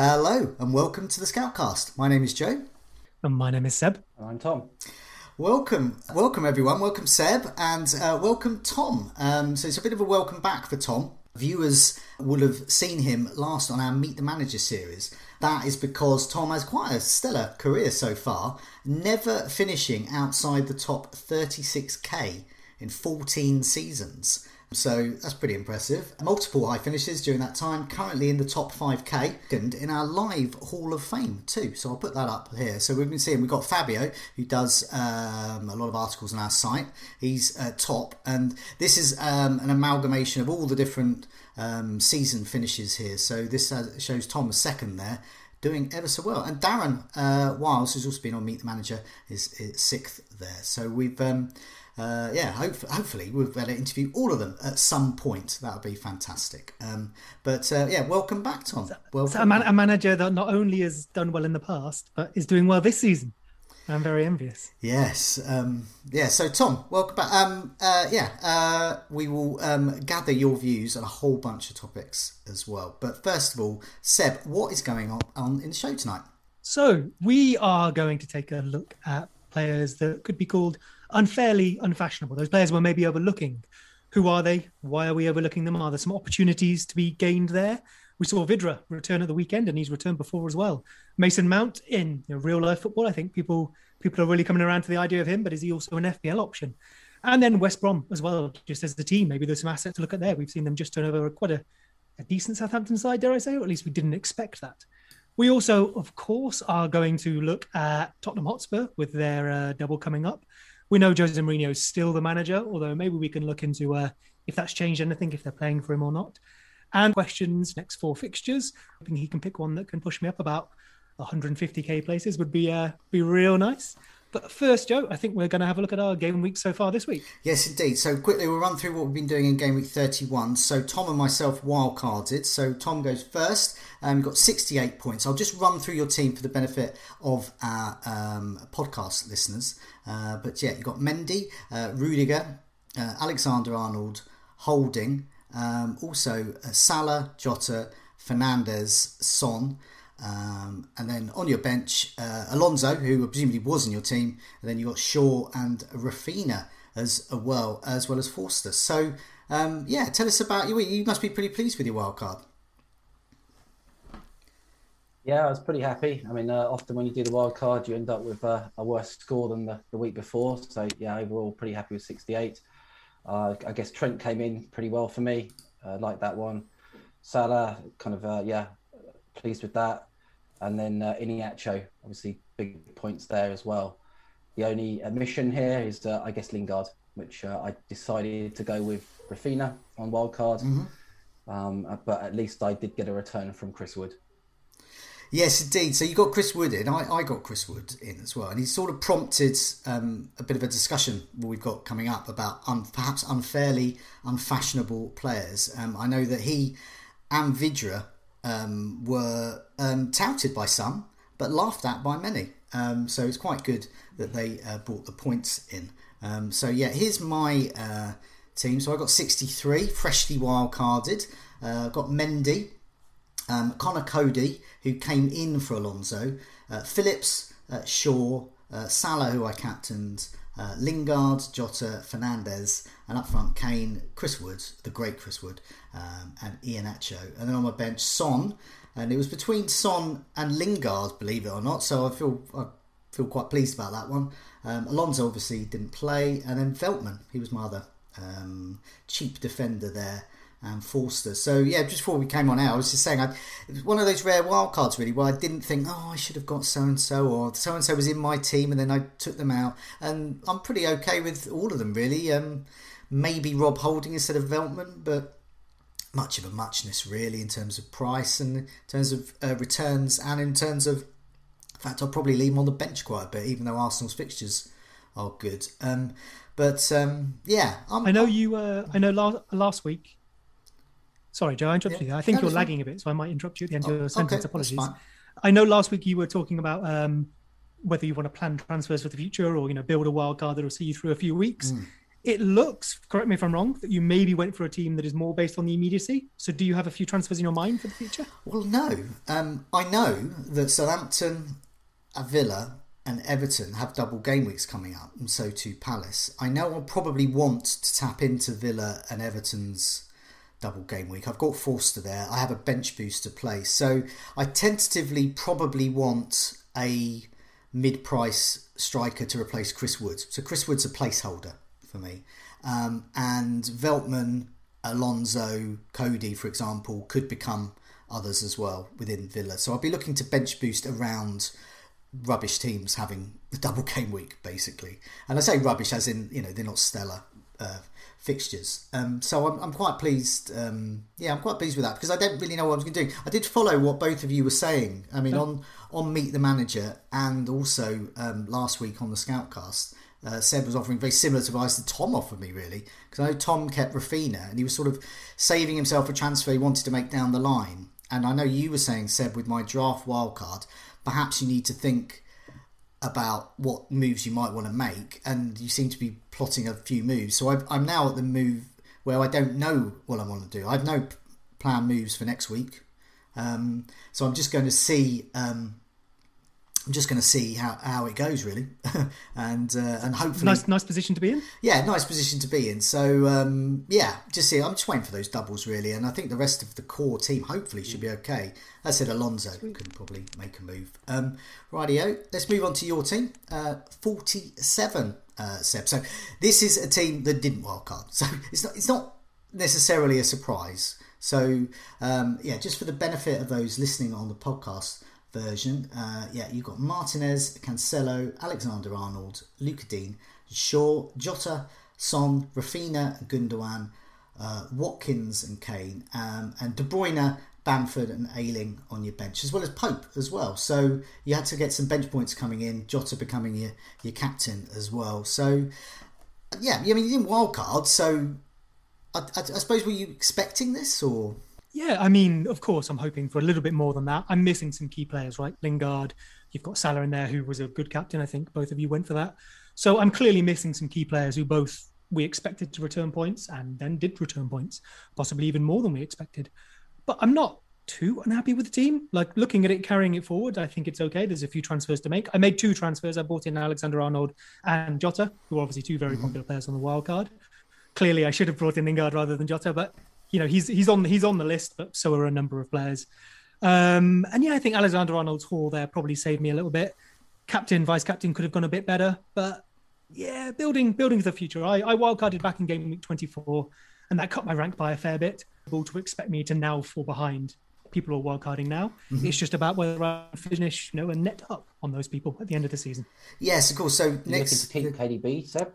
Hello and welcome to the Scoutcast. My name is Joe. And my name is Seb. And I'm Tom. Welcome, welcome everyone. Welcome Seb and uh, welcome Tom. Um, so it's a bit of a welcome back for Tom. Viewers will have seen him last on our Meet the Manager series. That is because Tom has quite a stellar career so far, never finishing outside the top 36k in 14 seasons. So that's pretty impressive. Multiple high finishes during that time, currently in the top 5k and in our live Hall of Fame too. So I'll put that up here. So we've been seeing, we've got Fabio who does um, a lot of articles on our site. He's uh, top, and this is um, an amalgamation of all the different um, season finishes here. So this uh, shows Tom second there doing ever so well. And Darren uh, Wiles, who's also been on Meet the Manager, is, is sixth there. So we've um, uh, yeah, hope, hopefully we'll be able to interview all of them at some point. That would be fantastic. Um, but uh, yeah, welcome back, Tom. Welcome so a, man- a, manager that not only has done well in the past, but is doing well this season. I'm very envious. Yes. Um, yeah. So, Tom, welcome back. Um, uh, yeah, uh, we will um, gather your views on a whole bunch of topics as well. But first of all, Seb, what is going on, on in the show tonight? So, we are going to take a look at players that could be called unfairly unfashionable. Those players we're maybe overlooking. Who are they? Why are we overlooking them? Are there some opportunities to be gained there? We saw Vydra return at the weekend, and he's returned before as well. Mason Mount in you know, real life football. I think people people are really coming around to the idea of him, but is he also an FPL option? And then West Brom as well, just as a team. Maybe there's some assets to look at there. We've seen them just turn over quite a, a decent Southampton side, dare I say, or at least we didn't expect that. We also, of course, are going to look at Tottenham Hotspur with their uh, double coming up we know Jose Mourinho is still the manager, although maybe we can look into uh, if that's changed anything, if they're playing for him or not. And questions next four fixtures. I think he can pick one that can push me up about 150k places would be uh, be real nice. But first, Joe, I think we're going to have a look at our game week so far this week. Yes, indeed. So quickly, we'll run through what we've been doing in game week 31. So Tom and myself wildcarded. So Tom goes first. Um, got 68 points. I'll just run through your team for the benefit of our um, podcast listeners. Uh, but yeah, you've got Mendy, uh, Rudiger, uh, Alexander Arnold, Holding, um, also uh, Salah, Jota, Fernandez, Son. Um, and then on your bench, uh, Alonso, who presumably was in your team, and then you got Shaw and Raphinha as well as well as Forster. So um, yeah, tell us about you. You must be pretty pleased with your wild card. Yeah, I was pretty happy. I mean, uh, often when you do the wild card, you end up with uh, a worse score than the, the week before. So yeah, overall, pretty happy with 68. Uh, I guess Trent came in pretty well for me. Uh, like that one. Salah, kind of uh, yeah, pleased with that and then uh, Iheanacho, obviously big points there as well. The only omission here is, uh, I guess, Lingard, which uh, I decided to go with Raphinha on wildcard. Mm-hmm. Um, uh, but at least I did get a return from Chris Wood. Yes, indeed. So you got Chris Wood in. I, I got Chris Wood in as well, and he sort of prompted um, a bit of a discussion we've got coming up about un, perhaps unfairly unfashionable players. Um, I know that he and Vydra um, were um, touted by some, but laughed at by many. Um, so it's quite good that they uh, brought the points in. Um, so yeah, here's my uh, team. So I got 63, freshly wild carded. Uh, got Mendy, um, Conor Coady, who came in for Alonso, uh, Phillips, uh, Shaw, uh, Salah, who I captained, Lingard, Jota, Fernandez, and up front Kane, Chris Wood, the great Chris Wood, um, and Iheanacho. And then on my bench, Son, and it was between Son and Lingard, believe it or not. So I feel I feel quite pleased about that one. Um, Alonso obviously didn't play, and then Veltman, he was my other um, cheap defender there. and Forster. So yeah, just before we came on air, I was just saying I, it was one of those rare wild cards really where I didn't think, oh, I should have got so and so or so and so was in my team and then I took them out, and I'm pretty okay with all of them really. Um, maybe Rob Holding instead of Veltman, but much of a muchness really in terms of price and in terms of uh, returns and in terms of in fact I'll probably leave him on the bench quite a bit even though Arsenal's fixtures are good. Um, but um, yeah I'm, i know I'm, you uh, I know last, last week. Sorry Joe I interrupted yeah. you. I think you're lagging a bit so I might interrupt you at the end oh, of your sentence. okay, apologies. I know last week you were talking about um, whether you want to plan transfers for the future or you know build a wild card that'll see you through a few weeks. Mm. It looks, correct me if I'm wrong, that you maybe went for a team that is more based on the immediacy. So do you have a few transfers in your mind for the future? Well, no. Um, I know that Southampton, Villa, and Everton have double game weeks coming up, and so too Palace. I know I'll probably want to tap into Villa and Everton's double game week. I've got Forster there. I have a bench booster play. So I tentatively probably want a mid price striker to replace Chris Woods. So Chris Wood's a placeholder for me. Um, and Veltman, Alonso, Coady, for example, could become others as well within Villa. So I'll be looking to bench boost around rubbish teams having the double game week, basically. And I say rubbish as in, you know, they're not stellar uh, fixtures. Um, so I'm, I'm quite pleased. Um, yeah, I'm quite pleased with that because I don't really know what I was going to do. I did follow what both of you were saying. I mean, on on Meet the Manager and also um, last week on the Scoutcast uh, Seb was offering very similar advice that Tom offered me, really. Because I know Tom kept Raphinha and he was sort of saving himself a transfer he wanted to make down the line. And I know you were saying, Seb, with my draft wildcard, perhaps you need to think about what moves you might want to make. And you seem to be plotting a few moves. So i am now at the move where I don't know what I want to do. I've no plan moves for next week. Um, so I'm just going to see um, I'm just going to see how, how it goes really, and uh, and hopefully nice nice position to be in. Yeah, nice position to be in. So um, yeah, just see. I'm just waiting for those doubles really, and I think the rest of the core team hopefully should be okay. I said Alonso Sweet. can probably make a move. Um, rightio, let's move on to your team. Uh, 47, uh, Seb. So this is a team that didn't wildcard, so it's not it's not necessarily a surprise. So um, yeah, just for the benefit of those listening on the podcast version, uh, yeah, you've got Martinez, Cancelo, Alexander Arnold, Lucas Digne, Shaw, Jota, Son, Raphinha, Gundogan, uh, Watkins and Kane, um, and De Bruyne, Bamford and Ayling on your bench, as well as Pope as well. So you had to get some bench points coming in, Jota becoming your, your captain as well. So, yeah, I mean, you didn't wild card, so I, I, I suppose were you expecting this or... Yeah, I mean, of course, I'm hoping for a little bit more than that. I'm missing some key players, right? Lingard, you've got Salah in there, who was a good captain. I think both of you went for that. So I'm clearly missing some key players who both we expected to return points and then did return points, possibly even more than we expected. But I'm not too unhappy with the team. Like looking at it, carrying it forward, I think it's okay. There's a few transfers to make. I made two transfers. I bought in Alexander Arnold and Jota, who are obviously two very mm-hmm. popular players on the wild card. Clearly, I should have brought in Lingard rather than Jota, but you know he's he's on he's on the list, but so are a number of players. Um, and yeah, I think Alexander Arnold's haul there probably saved me a little bit. Captain, vice captain could have gone a bit better, but yeah, building building for the future. I, I wildcarded back in game week 24, and that cut my rank by a fair bit. All To expect me to now fall behind people who are wildcarding now. Mm-hmm. It's just about whether I finish, you know, and net up on those people at the end of the season. Yes, of course. So You're next, looking to keep KDB, Seb.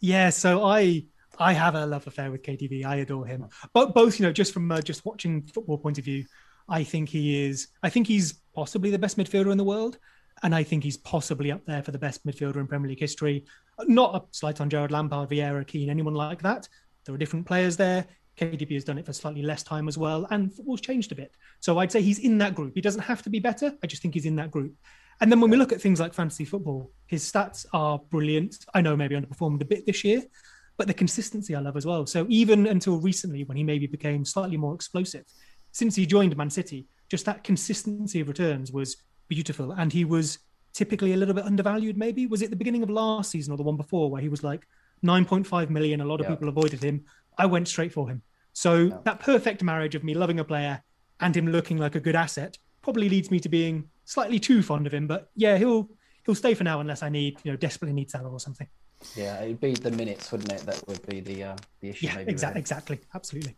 Yeah, so I I have a love affair with KDB. I adore him. But both, you know, just from uh, just watching football point of view, I think he is. I think he's possibly the best midfielder in the world, and I think he's possibly up there for the best midfielder in Premier League history. Not a slight on Gerrard Lampard, Vieira, Keane, anyone like that. There are different players there. KDB has done it for slightly less time as well, and football's changed a bit. So I'd say he's in that group. He doesn't have to be better. I just think he's in that group. And then when we look at things like fantasy football, his stats are brilliant. I know maybe underperformed a bit this year, but the consistency I love as well. So even until recently, when he maybe became slightly more explosive, since he joined Man City, just that consistency of returns was beautiful. And he was typically a little bit undervalued, maybe. Was it the beginning of last season or the one before where he was like 9.5 million? A lot of yeah. people avoided him. I went straight for him. So yeah. that perfect marriage of me loving a player and him looking like a good asset probably leads me to being slightly too fond of him. But yeah, he'll he'll stay for now unless I need you know desperately need Salah or something. Yeah, it'd be the minutes, wouldn't it? That would be the uh, the issue. Yeah, maybe exactly, exactly, absolutely.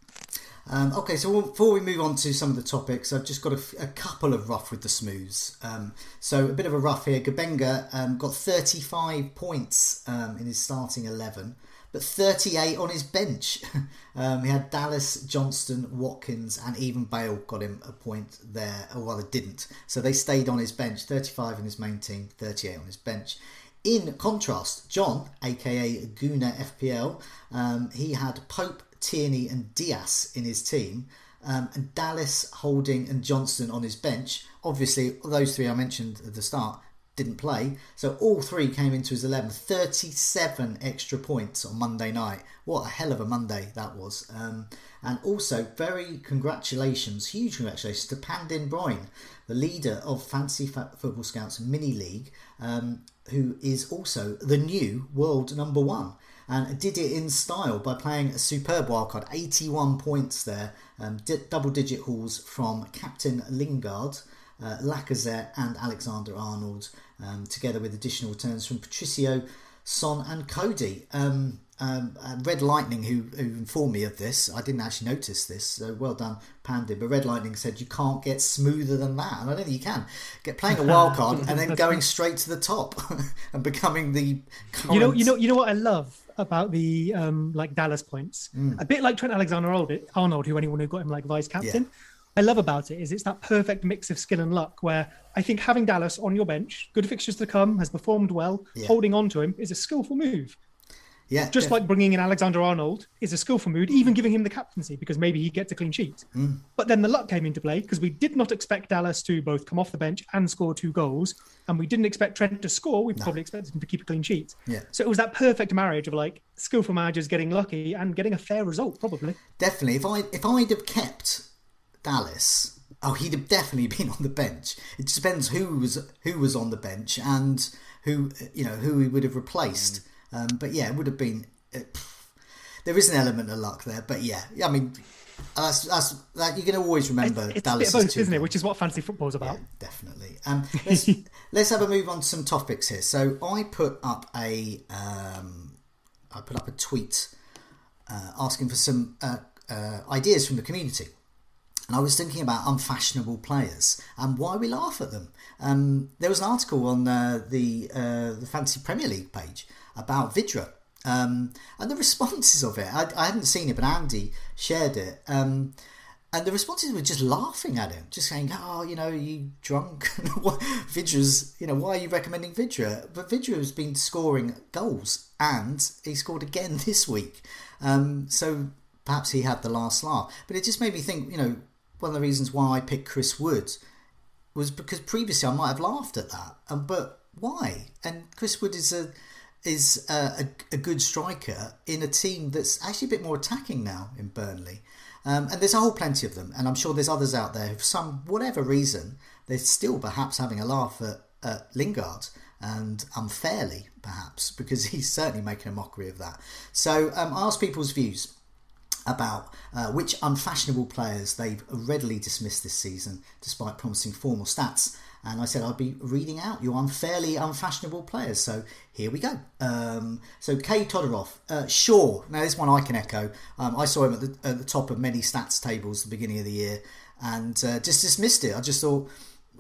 Um, okay, so before we move on to some of the topics, I've just got a, a couple of rough with the smooths. Um, so a bit of a rough here. Gabenga um, got 35 points um, in his starting 11, but 38 on his bench. um, he had Dallas, Johnstone, Watkins, and even Bale got him a point there. Or rather, didn't. So they stayed on his bench. 35 in his main team, 38 on his bench. In contrast, John, aka Guna FPL, um, he had Pope, Tierney, and Dias in his team, um, and Dallas, Holding, and Johnstone on his bench. Obviously, those three I mentioned at the start didn't play, so all three came into his 11. 37 extra points on Monday night. What a hell of a Monday that was. Um, and also, very congratulations, huge congratulations to Pandin Broyne, the leader of Fantasy Football Scouts Mini League, um, who is also the new world number one. And did it in style by playing a superb wildcard, 81 points there, um, di- double digit hauls from Captain Lingard, uh, Lacazette, and Alexander Arnold, um, together with additional returns from Patricio, Son, and Coady. Um, um, Red Lightning, who, who, informed me of this, I didn't actually notice this, so well done, Pandy. But Red Lightning said you can't get smoother than that, and I don't think you can. Get playing a wild card and then going straight to the top and becoming the current... you know, you know, you know what I love about the um, like Dallas points, mm. a bit like Trent Alexander Arnold, who anyone who got him like vice captain. Yeah. I love about it is it's that perfect mix of skill and luck where I think having Dallas on your bench, good fixtures to come, has performed well, yeah. holding on to him is a skillful move. Yeah, just like bringing in Alexander Arnold is a skillful move, even giving him the captaincy because maybe he gets a clean sheet. Mm. But then the luck came into play because we did not expect Dallas to both come off the bench and score two goals, and we didn't expect Trent to score. We no. probably expected him to keep a clean sheet. Yeah. So it was that perfect marriage of like skillful managers getting lucky and getting a fair result, probably. Definitely. If I if I'd have kept Dallas, oh, he'd have definitely been on the bench. It just depends who was who was on the bench and who you know who he would have replaced. Mm. Um, but yeah, it would have been it, there is an element of luck there, but yeah, I mean, that's that's that you're going to always remember. It's, it's Dallas a bit of both, isn't it? Which is what fantasy football is about. Yeah, definitely. Um, let's, let's have a move on to some topics here. So I put up a um, I put up a tweet uh, asking for some uh, uh, ideas from the community. And I was thinking about unfashionable players and why we laugh at them. Um, there was an article on uh, the uh, the Fantasy Premier League page about Vydra um, and the responses of it, I, I, hadn't seen it, but Andy shared it. Um, and the responses were just laughing at him, just saying, "Oh, you know, you drunk? Vydra's, you know, why are you recommending Vydra?" But Vydra has been scoring goals, and he scored again this week. Um, so perhaps he had the last laugh. But it just made me think, you know, one of the reasons why I picked Chris Wood was because previously I might have laughed at that, um, but why? And Chris Wood is a is a, a, good striker in a team that's actually a bit more attacking now in Burnley. Um, and there's a whole plenty of them, and I'm sure there's others out there who, for some whatever reason, they're still perhaps having a laugh at, at Lingard, and unfairly perhaps because he's certainly making a mockery of that. So um, I asked people's views about uh, which unfashionable players they've readily dismissed this season, despite promising formal stats and I said I'd be reading out your unfairly unfashionable players. So here we go. Um, so Kay Todorov, uh, Shaw. Now this one I can echo. Um, I saw him at the, at the, top of many stats tables at the beginning of the year, and uh, just dismissed it. I just thought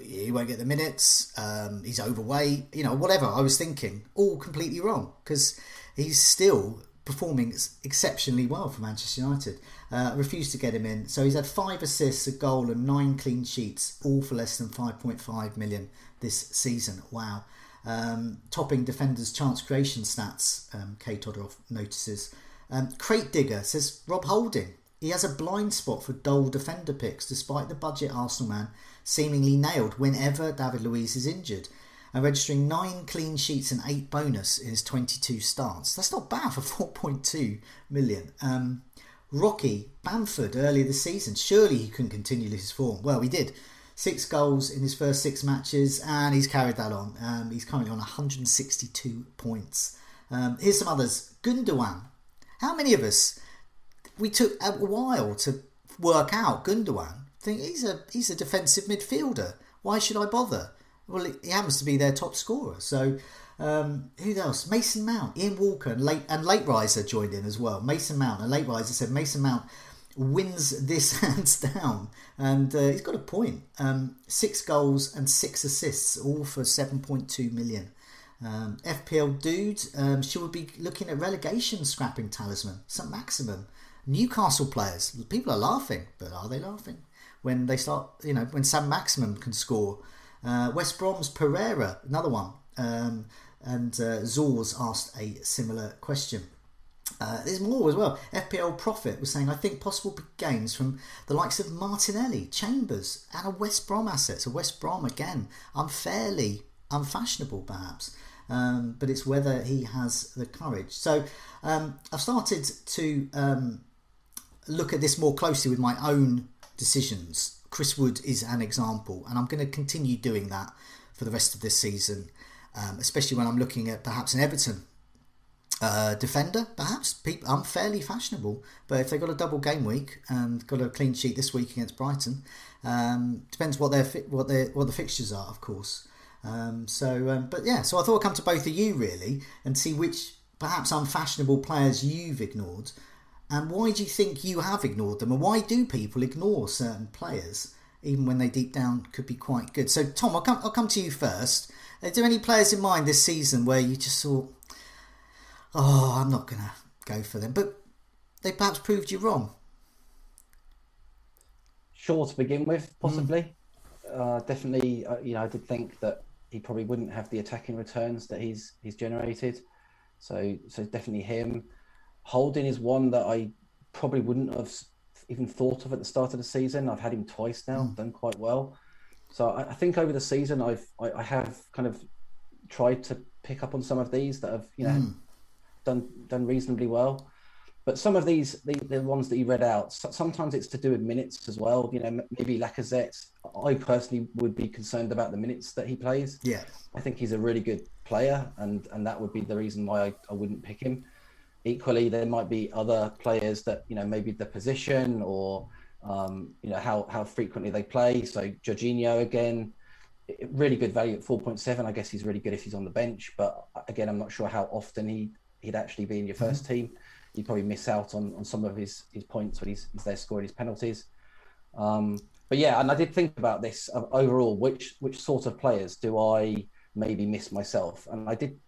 he won't get the minutes. Um, he's overweight. You know, whatever. I was thinking all completely wrong because he's still performing exceptionally well for Manchester United. Uh, refused to get him in. So he's had five assists, a goal, and nine clean sheets, all for less than 5.5 million this season. Wow. Um, topping defenders' chance creation stats, um, K. Todorov notices. Um, Crate Digger says Rob Holding. He has a blind spot for dull defender picks, despite the budget Arsenal man seemingly nailed whenever David Luiz is injured and registering nine clean sheets and eight bonus in his 22 starts. That's not bad for 4.2 million. Um, Rocky Bamford earlier this season, surely he couldn't continue his form. Well, he did. Six goals in his first six matches, and he's carried that on. Um, he's currently on 162 points. Um, here's some others. Gundogan. How many of us? We took a while to work out Gundogan. Think he's a he's a defensive midfielder. Why should I bother? Well, he happens to be their top scorer. So um, who else? Mason Mount, Ian Walker, and late and late riser joined in as well. Mason Mount and late riser said Mason Mount wins this hands down, and uh, he's got a point. Um, six goals and six assists, all for seven point two million. Um, FPL dude, um, should we be looking at relegation scrapping talisman? St Maximin, Newcastle players. People are laughing, but are they laughing when they start? You know, when Saint-Maximin can score. Uh, West Brom's Pereira, another one. Um, and uh, Zors asked a similar question. Uh, there's more as well. FPL Profit was saying, I think possible gains from the likes of Martinelli, Chambers, and a West Brom asset. So West Brom again, unfairly unfashionable perhaps, um, but it's whether he has the courage. So um, I've started to um, look at this more closely with my own decisions. Chris Wood is an example, and I'm going to continue doing that for the rest of this season, um, especially when I'm looking at perhaps an Everton uh, defender, perhaps. People, I'm fairly fashionable, but if they've got a double game week and got a clean sheet this week against Brighton, um, depends what their what their what the fixtures are, of course. Um, so, um, but yeah, so I thought I'd come to both of you really and see which perhaps unfashionable players you've ignored, and why do you think you have ignored them, and why do people ignore certain players even when they deep down could be quite good? So, Tom, I'll come I'll come to you first. Are there any players in mind this season where you just thought? oh, I'm not going to go for them. But they perhaps proved you wrong. Shaw to begin with, possibly. Mm. Uh, definitely, uh, you know, I did think that he probably wouldn't have the attacking returns that he's he's generated. So, so definitely him. Holding is one that I probably wouldn't have even thought of at the start of the season. I've had him twice now, mm. done quite well. So I, I, think over the season, I've I, I, have kind of tried to pick up on some of these that have you know mm done done reasonably well. But some of these, the, the ones that you read out, sometimes it's to do with minutes as well. You know, maybe Lacazette. I personally would be concerned about the minutes that he plays. Yeah, I think he's a really good player, and and that would be the reason why I, I wouldn't pick him. Equally, there might be other players that you know maybe the position or um, you know how how frequently they play. So Jorginho again, really good value at 4.7. I guess he's really good if he's on the bench, but again, I'm not sure how often he he'd actually be in your 1st mm-hmm. team. You'd probably miss out on, on some of his, his points when he's, he's there scoring his penalties. Um, but yeah, and I did think about this uh, overall. Which which sort of players do I maybe miss myself? And I did.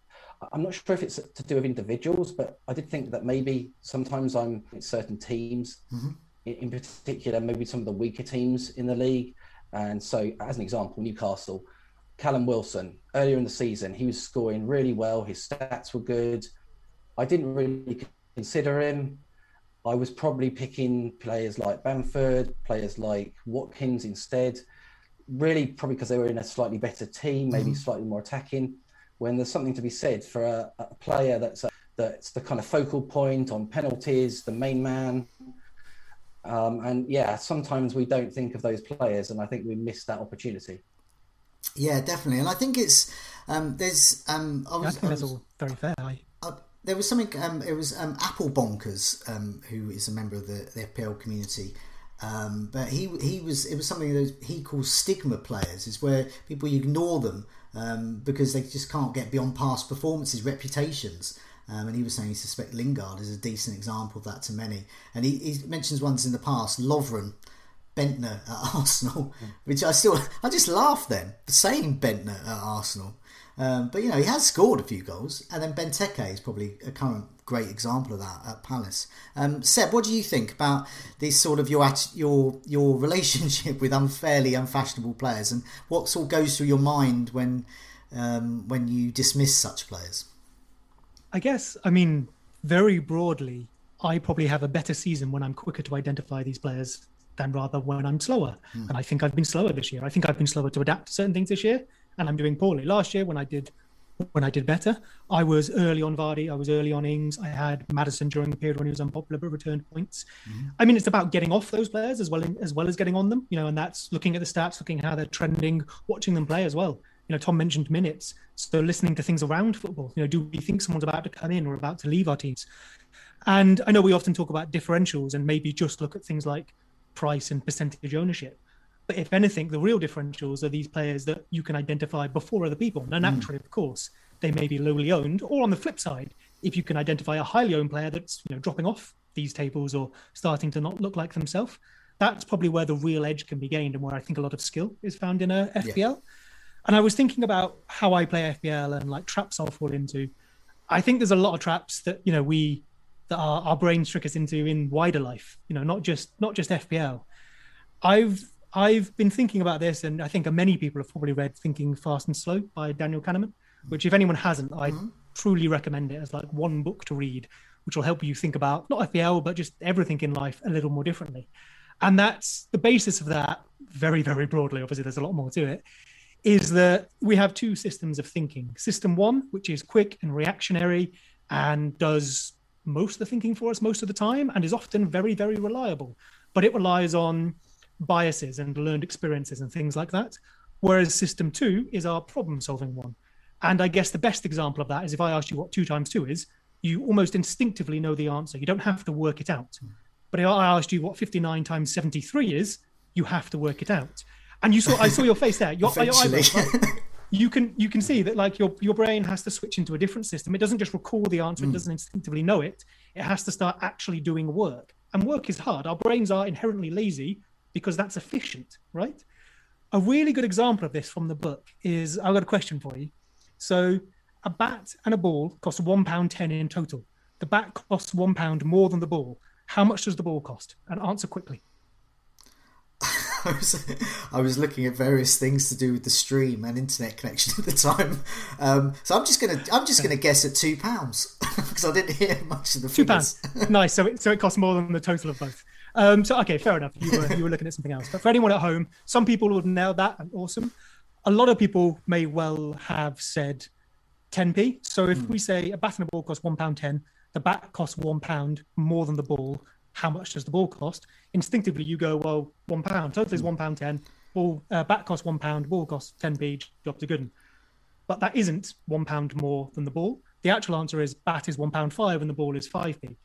I'm not sure if it's to do with individuals, but I did think that maybe sometimes I'm in certain teams, mm-hmm. in, in particular, maybe some of the weaker teams in the league. And so, as an example, Newcastle, Callum Wilson, earlier in the season, he was scoring really well. His stats were good. I didn't really consider him. I was probably picking players like Bamford, players like Watkins instead, really probably because they were in a slightly better team, maybe mm-hmm. slightly more attacking. When there's something to be said for a, a player that's a, that's the kind of focal point on penalties, the main man. Um, and yeah, sometimes we don't think of those players, and I think we miss that opportunity. Yeah, definitely, and I think it's um, there's um, I, was, I think that's all very fair. I there was something. Um, it was um, Apple Bonkers, um, who is a member of the, the FPL community. Um, but he he was it was something that he calls stigma players, is where people ignore them um, because they just can't get beyond past performances, reputations. Um, and he was saying he suspects Lingard is a decent example of that to many. And he, he mentions ones in the past, Lovren, Bendtner at Arsenal, mm. which I still I just laugh then saying Bendtner at Arsenal. Um, but you know, he has scored a few goals, and then Benteke is probably a current great example of that at Palace. Um, Seb, what do you think about this sort of your your your relationship with unfairly unfashionable players, and what sort of goes through your mind when um, when you dismiss such players? I guess, I mean, very broadly, I probably have a better season when I'm quicker to identify these players than rather when I'm slower. Hmm. And I think I've been slower this year. I think I've been slower to adapt to certain things this year and I'm doing poorly. Last year, when I did when I did better, I was early on Vardy, I was early on Ings, I had Maddison during the period when he was unpopular but returned points. Mm-hmm. I mean, it's about getting off those players as well as well as getting on them, you know, and that's looking at the stats, looking how they're trending, watching them play as well. You know, Tom mentioned minutes, so listening to things around football. You know, do we think someone's about to come in or about to leave our teams? And I know we often talk about differentials and maybe just look at things like price and percentage ownership. But if anything, the real differentials are these players that you can identify before other people. Now, naturally, mm. of course, they may be lowly owned. Or on the flip side, if you can identify a highly owned player that's you know dropping off these tables or starting to not look like themselves, that's probably where the real edge can be gained and where I think a lot of skill is found in a FPL. Yeah. And I was thinking about how I play FPL and like traps I'll fall into. I think there's a lot of traps that you know we that our, our brains trick us into in wider life. You know, not just not just FPL. I've I've been thinking about this, and I think many people have probably read "Thinking Fast and Slow" by Daniel Kahneman, which, if anyone hasn't, I mm-hmm. truly recommend it as like one book to read, which will help you think about not FPL but just everything in life a little more differently. And that's the basis of that, very very broadly. Obviously, there's a lot more to it is that we have two systems of thinking. System one, which is quick and reactionary and does most of the thinking for us most of the time and is often very, very reliable, but it relies on biases and learned experiences and things like that. Whereas system two is our problem solving one. And I guess the best example of that is if I asked you what two times two is, you almost instinctively know the answer. You don't have to work it out. But if I asked you what 59 times 73 is, you have to work it out and you saw I saw your face there. Your, your eyebrows, right? You can you can see that like your your brain has to switch into a different system. It doesn't just recall the answer. Mm. It doesn't instinctively know it. It has to start actually doing work. And work is hard. Our brains are inherently lazy because that's efficient, right? A really good example of this from the book is I've got a question for you. So a bat and a ball cost one pound ten in total. The bat costs one pound more than the ball. How much does the ball cost? And answer quickly. I was, I was looking at various things to do with the stream and internet connection at the time. Um, so I'm just gonna I'm just gonna guess at two pounds because I didn't hear much of the two pounds. nice. So it so it costs more than the total of both. Um, so okay, fair enough. You were you were looking at something else. But for anyone at home, some people would nail that and awesome. A lot of people may well have said 10p. So if mm. we say a bat and a ball costs one pound ten, the bat costs one pound more than the ball how much does the ball cost? Instinctively, you go, well, one pound. Total is one pound ten. Ball uh, bat costs one pound. Ball costs ten p. Job to gooden. But that isn't one pound more than the ball. The actual answer is bat is one pound five and the ball is five p.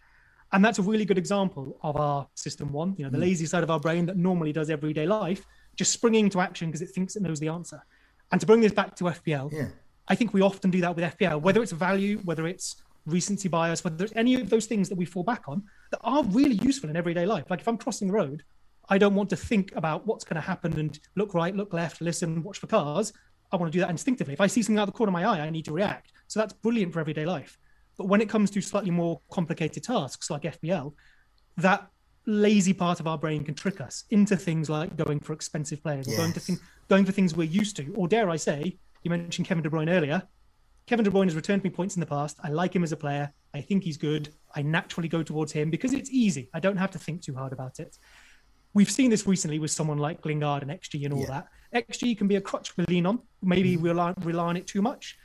And that's a really good example of our system one. You know, the mm. lazy side of our brain that normally does everyday life, just springing into action because it thinks it knows the answer. And to bring this back to FPL, yeah. I think we often do that with FPL, whether it's value, whether it's recency bias, whether there's any of those things that we fall back on that are really useful in everyday life. Like if I'm crossing the road, I don't want to think about what's going to happen and look right, look left, listen, watch for cars. I want to do that instinctively. If I see something out of the corner of my eye, I need to react. So that's brilliant for everyday life. But when it comes to slightly more complicated tasks like FPL, that lazy part of our brain can trick us into things like going for expensive players or going to think, going for things we're used to. Or dare I say, you mentioned Kevin De Bruyne earlier. Kevin De Bruyne has returned me points in the past. I like him as a player. I think he's good. I naturally go towards him because it's easy. I don't have to think too hard about it. We've seen this recently with someone like Lingard and XG and all yeah. that. XG can be a crutch we lean on. Maybe mm-hmm. we rely, rely on it too much,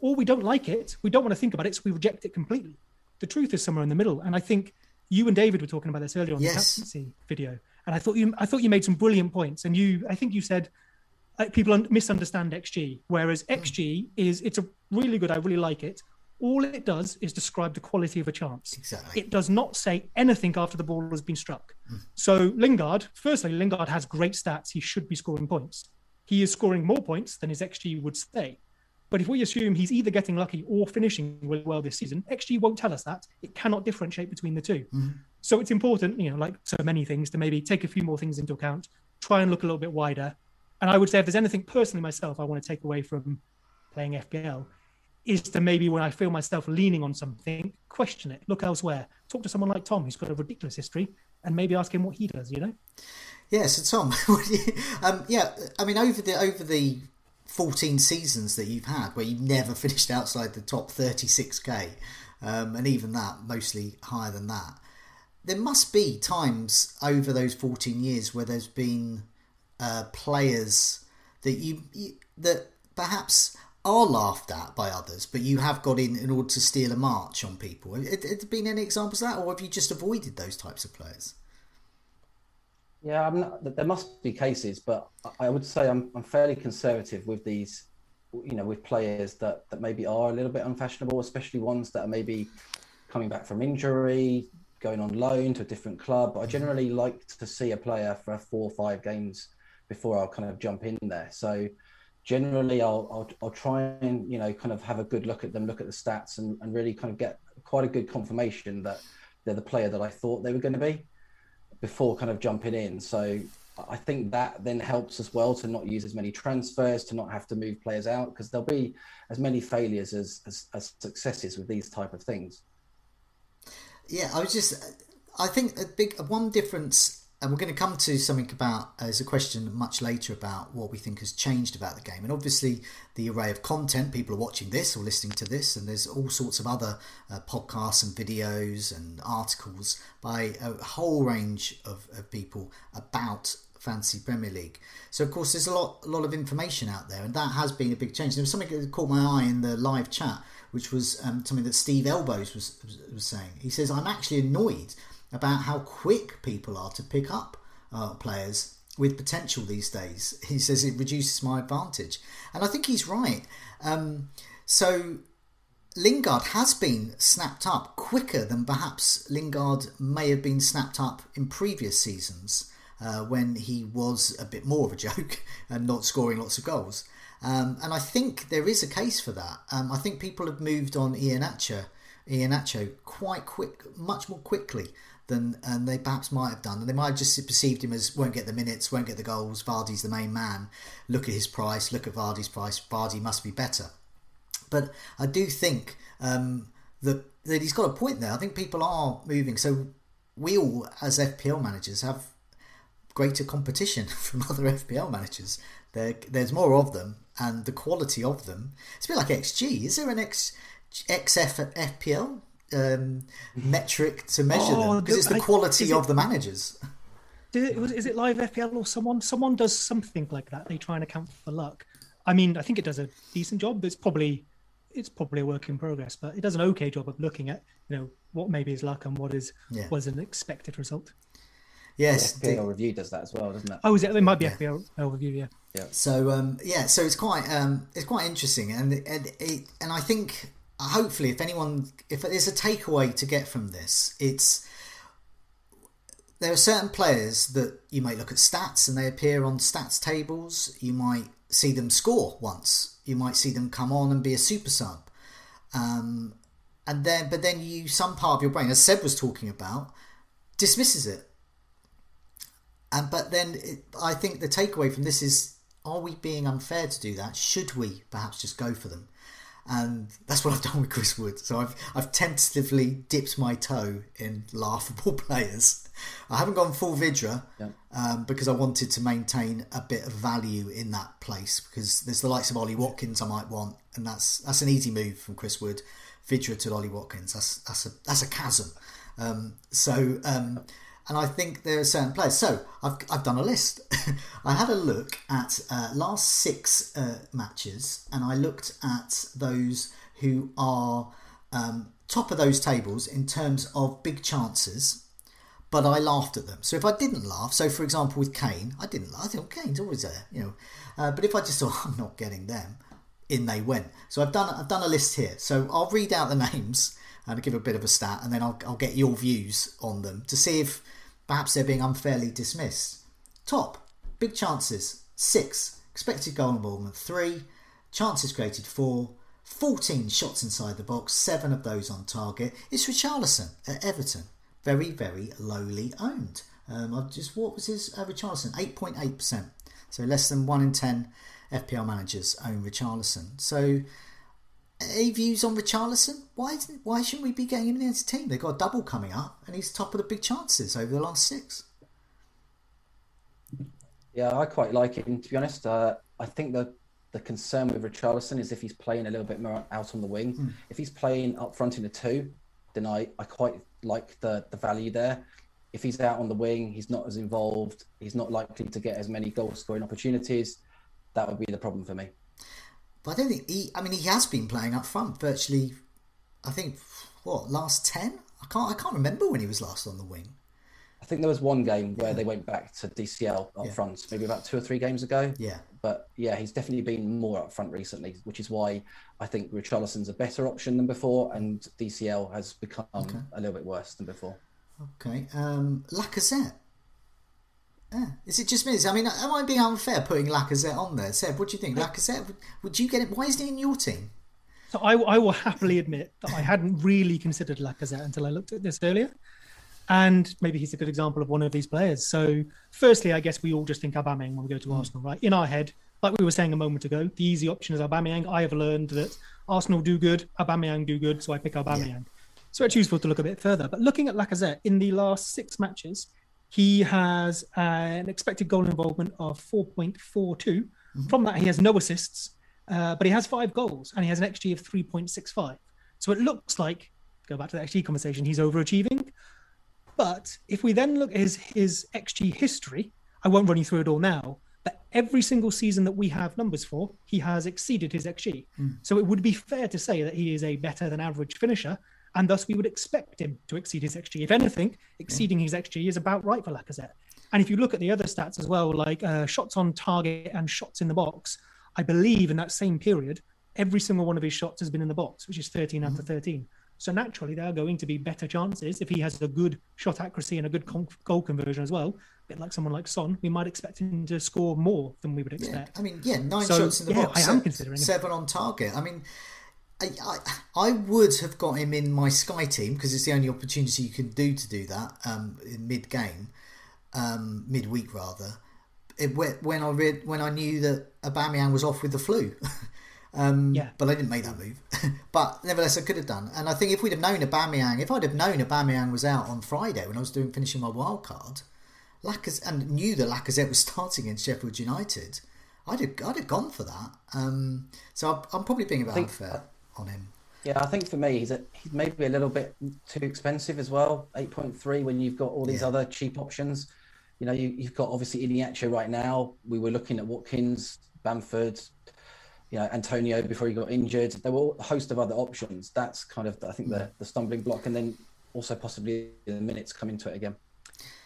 or we don't like it. We don't want to think about it, so we reject it completely. The truth is somewhere in the middle. And I think you and David were talking about this earlier on yes. the captaincy video, and I thought you, I thought you made some brilliant points. And you, I think you said people misunderstand XG, whereas. XG is it's a really good. I really like it. All it does is describe the quality of a chance. Exactly. It does not say anything after the ball has been struck. Mm. So Lingard, firstly, Lingard has great stats. He should be scoring points. He is scoring more points than his XG would say. But if we assume he's either getting lucky or finishing really well this season, XG won't tell us that. It cannot differentiate between the 2 mm. So it's important, you know, like so many things, to maybe take a few more things into account, try and look a little bit wider, and I would say if there's anything personally myself I want to take away from playing FPL is to maybe when I feel myself leaning on something, question it, look elsewhere, talk to someone like Tom who's got a ridiculous history, and maybe ask him what he does. You know? Yeah. So Tom, um, yeah, I mean over the over the 14 seasons that you've had where you've never finished outside the top 36k, um, and even that mostly higher than that. There must be times over those 14 years where there's been uh, players that you, you, that perhaps are laughed at by others, but you have got in in order to steal a march on people. Have, have there been any examples of that, or have you just avoided those types of players? Yeah, I'm not, there must be cases, but I would say I'm, I'm fairly conservative with these, you know, with players that, that maybe are a little bit unfashionable, especially ones that are maybe coming back from injury, going on loan to a different club. I generally like to see a player for four or five games before I'll kind of jump in there. So generally, I'll, I'll, I'll try and you know kind of have a good look at them, look at the stats, and, and really kind of get quite a good confirmation that they're the player that I thought they were going to be before kind of jumping in. So I think that then helps as well to not use as many transfers, to not have to move players out, because there'll be as many failures as, as, as successes with these type of things. Yeah, I was just, I think a big one difference and we're going to come to something about as a question much later about what we think has changed about the game and obviously the array of content people are watching this or listening to this and there's all sorts of other uh, podcasts and videos and articles by a whole range of, of people about fantasy Premier League. So of course there's a lot a lot of information out there, and that has been a big change. There was something that caught my eye in the live chat, which was um, something that Steve Elbows was, was saying. He says I'm actually annoyed about how quick people are to pick up uh, players with potential these days. He says it reduces my advantage, and I think he's right. Um, so Lingard has been snapped up quicker than perhaps Lingard may have been snapped up in previous seasons uh, when he was a bit more of a joke and not scoring lots of goals. Um, and I think there is a case for that. Um, I think people have moved on Iheanacho, Iheanacho quite quick, much more quickly than and they perhaps might have done. And they might have just perceived him as won't get the minutes, won't get the goals. Vardy's the main man. Look at his price. Look at Vardy's price. Vardy must be better. But I do think um, that that he's got a point there. I think people are moving. So we all, as FPL managers, have greater competition from other FPL managers. There, there's more of them, and the quality of them. It's a bit like XG. Is there an X, XF at FPL um, metric to measure oh, them? Because it's the quality of the managers. Is it live FPL or someone? Someone does something like that. They try and account for luck. I mean, I think it does a decent job. It's probably it's probably a work in progress, but it does an okay job of looking at you know what maybe is luck and what is yeah. was an expected result. Yes, the FPL review does that as well, doesn't it? Oh, is it? It might be yeah. FPL review, yeah. Yeah. So um, yeah, so it's quite um, it's quite interesting, and and it, and I think hopefully, if anyone, if there's a takeaway to get from this, it's there are certain players that you might look at stats and they appear on stats tables. You might see them score once. You might see them come on and be a super sub. Um, and then, but then you, some part of your brain, as Seb was talking about, dismisses it and but then it, I think the takeaway from this is: Are we being unfair to do that? Should we perhaps just go for them? And that's what I've done with Chris Wood. So I've I've tentatively dipped my toe in laughable players. I haven't gone full Vydra yeah. um, because I wanted to maintain a bit of value in that place because there's the likes of Ollie Watkins I might want, and that's that's an easy move from Chris Wood. Vydra to Ollie Watkins. That's that's a that's a chasm. Um, so um, and I think there are certain players. So I've, I've done a list. I had a look at uh, last six uh, matches, and I looked at those who are um, top of those tables in terms of big chances. But I laughed at them. So if I didn't laugh, so for example with Kane, I didn't laugh. I thought Kane's always there, you know. Uh, but if I just thought I'm not getting them, in they went. So I've done I've done a list here. So I'll read out the names and give a bit of a stat, and then I'll, I'll get your views on them to see if Perhaps they're being unfairly dismissed. Top, big chances, 6. Expected goal involvement, 3. Chances created, 4. 14 shots inside the box, 7 of those on target. It's Richarlison at Everton. Very, very lowly owned. Um, I've just what was his uh, Richarlison? 8.8%. So less than 1 in 10 FPL managers own Richarlison. So any views on Richarlison? Why why shouldn't we be getting him in the team? They've got a double coming up, and he's top of the big chances over the last six. Yeah, I quite like him to be honest. Uh, I think the the concern with Richarlison is if he's playing a little bit more out on the wing. Mm. If he's playing up front in the two, then I, I quite like the the value there. If he's out on the wing, he's not as involved. He's not likely to get as many goal scoring opportunities. That would be the problem for me. But I don't think he. I mean, he has been playing up front virtually. I think what last ten. I can't. I can't remember when he was last on the wing. I think there was one game where yeah. they went back to DCL up yeah. front, maybe about two or three games ago. Yeah. But yeah, he's definitely been more up front recently, which is why I think Richarlison's a better option than before, and DCL has become okay. a little bit worse than before. Okay. Um, Lacazette. Yeah. Is it just me? I mean, am I being unfair putting Lacazette on there? Seb, what do you think? Lacazette, would, would you get it? Why isn't he in your team? So I, I will happily admit that I hadn't really considered Lacazette until I looked at this earlier. And maybe he's a good example of one of these players. So, firstly, I guess we all just think Aubameyang when we go to mm. Arsenal, right? In our head, like we were saying a moment ago, the easy option is Aubameyang. I have learned that Arsenal do good, Aubameyang do good, so I pick Aubameyang. Yeah. So it's useful to look a bit further. But looking at Lacazette in the last six matches, he has an expected goal involvement of 4.42. Mm-hmm. From that, he has no assists, uh, but he has five goals and he has an XG of 3.65. So it looks like, go back to the XG conversation, he's overachieving. But if we then look at his, his XG history, I won't run you through it all now, but every single season that we have numbers for, he has exceeded his XG. Mm. So it would be fair to say that he is a better than average finisher, and thus we would expect him to exceed his XG. If anything, exceeding his XG is about right for Lacazette. And if you look at the other stats as well, like uh, shots on target and shots in the box, I believe in that same period, every single one of his shots has been in the box, which is 13 mm-hmm. out of 13. So naturally, there are going to be better chances if he has a good shot accuracy and a good con- goal conversion as well. A bit like someone like Son, we might expect him to score more than we would expect. Yeah, I mean, yeah, nine so, shots in the yeah, box. I am considering seven on target. I mean, I, I, I would have got him in my Sky team because it's the only opportunity you can do to do that um, in mid game, um, mid week rather. It, when I read when I knew that Aubameyang was off with the flu. Um, yeah. But I didn't make that move. but nevertheless, I could have done. And I think if we'd have known Aubameyang, if I'd have known Aubameyang was out on Friday when I was doing finishing my wild card, Lacazette, and knew that Lacazette was starting against Sheffield United, I'd have, I'd have gone for that. Um, so I'm, probably being a bit unfair on him. Yeah, I think for me, he's, a, he's maybe a little bit too expensive as well. 8.3 when you've got all these yeah. other cheap options. You know, you, have got obviously Iheanacho right now. We were looking at Watkins, Bamford, you know, Antonio before he got injured. There were a host of other options. That's kind of, I think, the, the stumbling block. And then also possibly the minutes come into it again.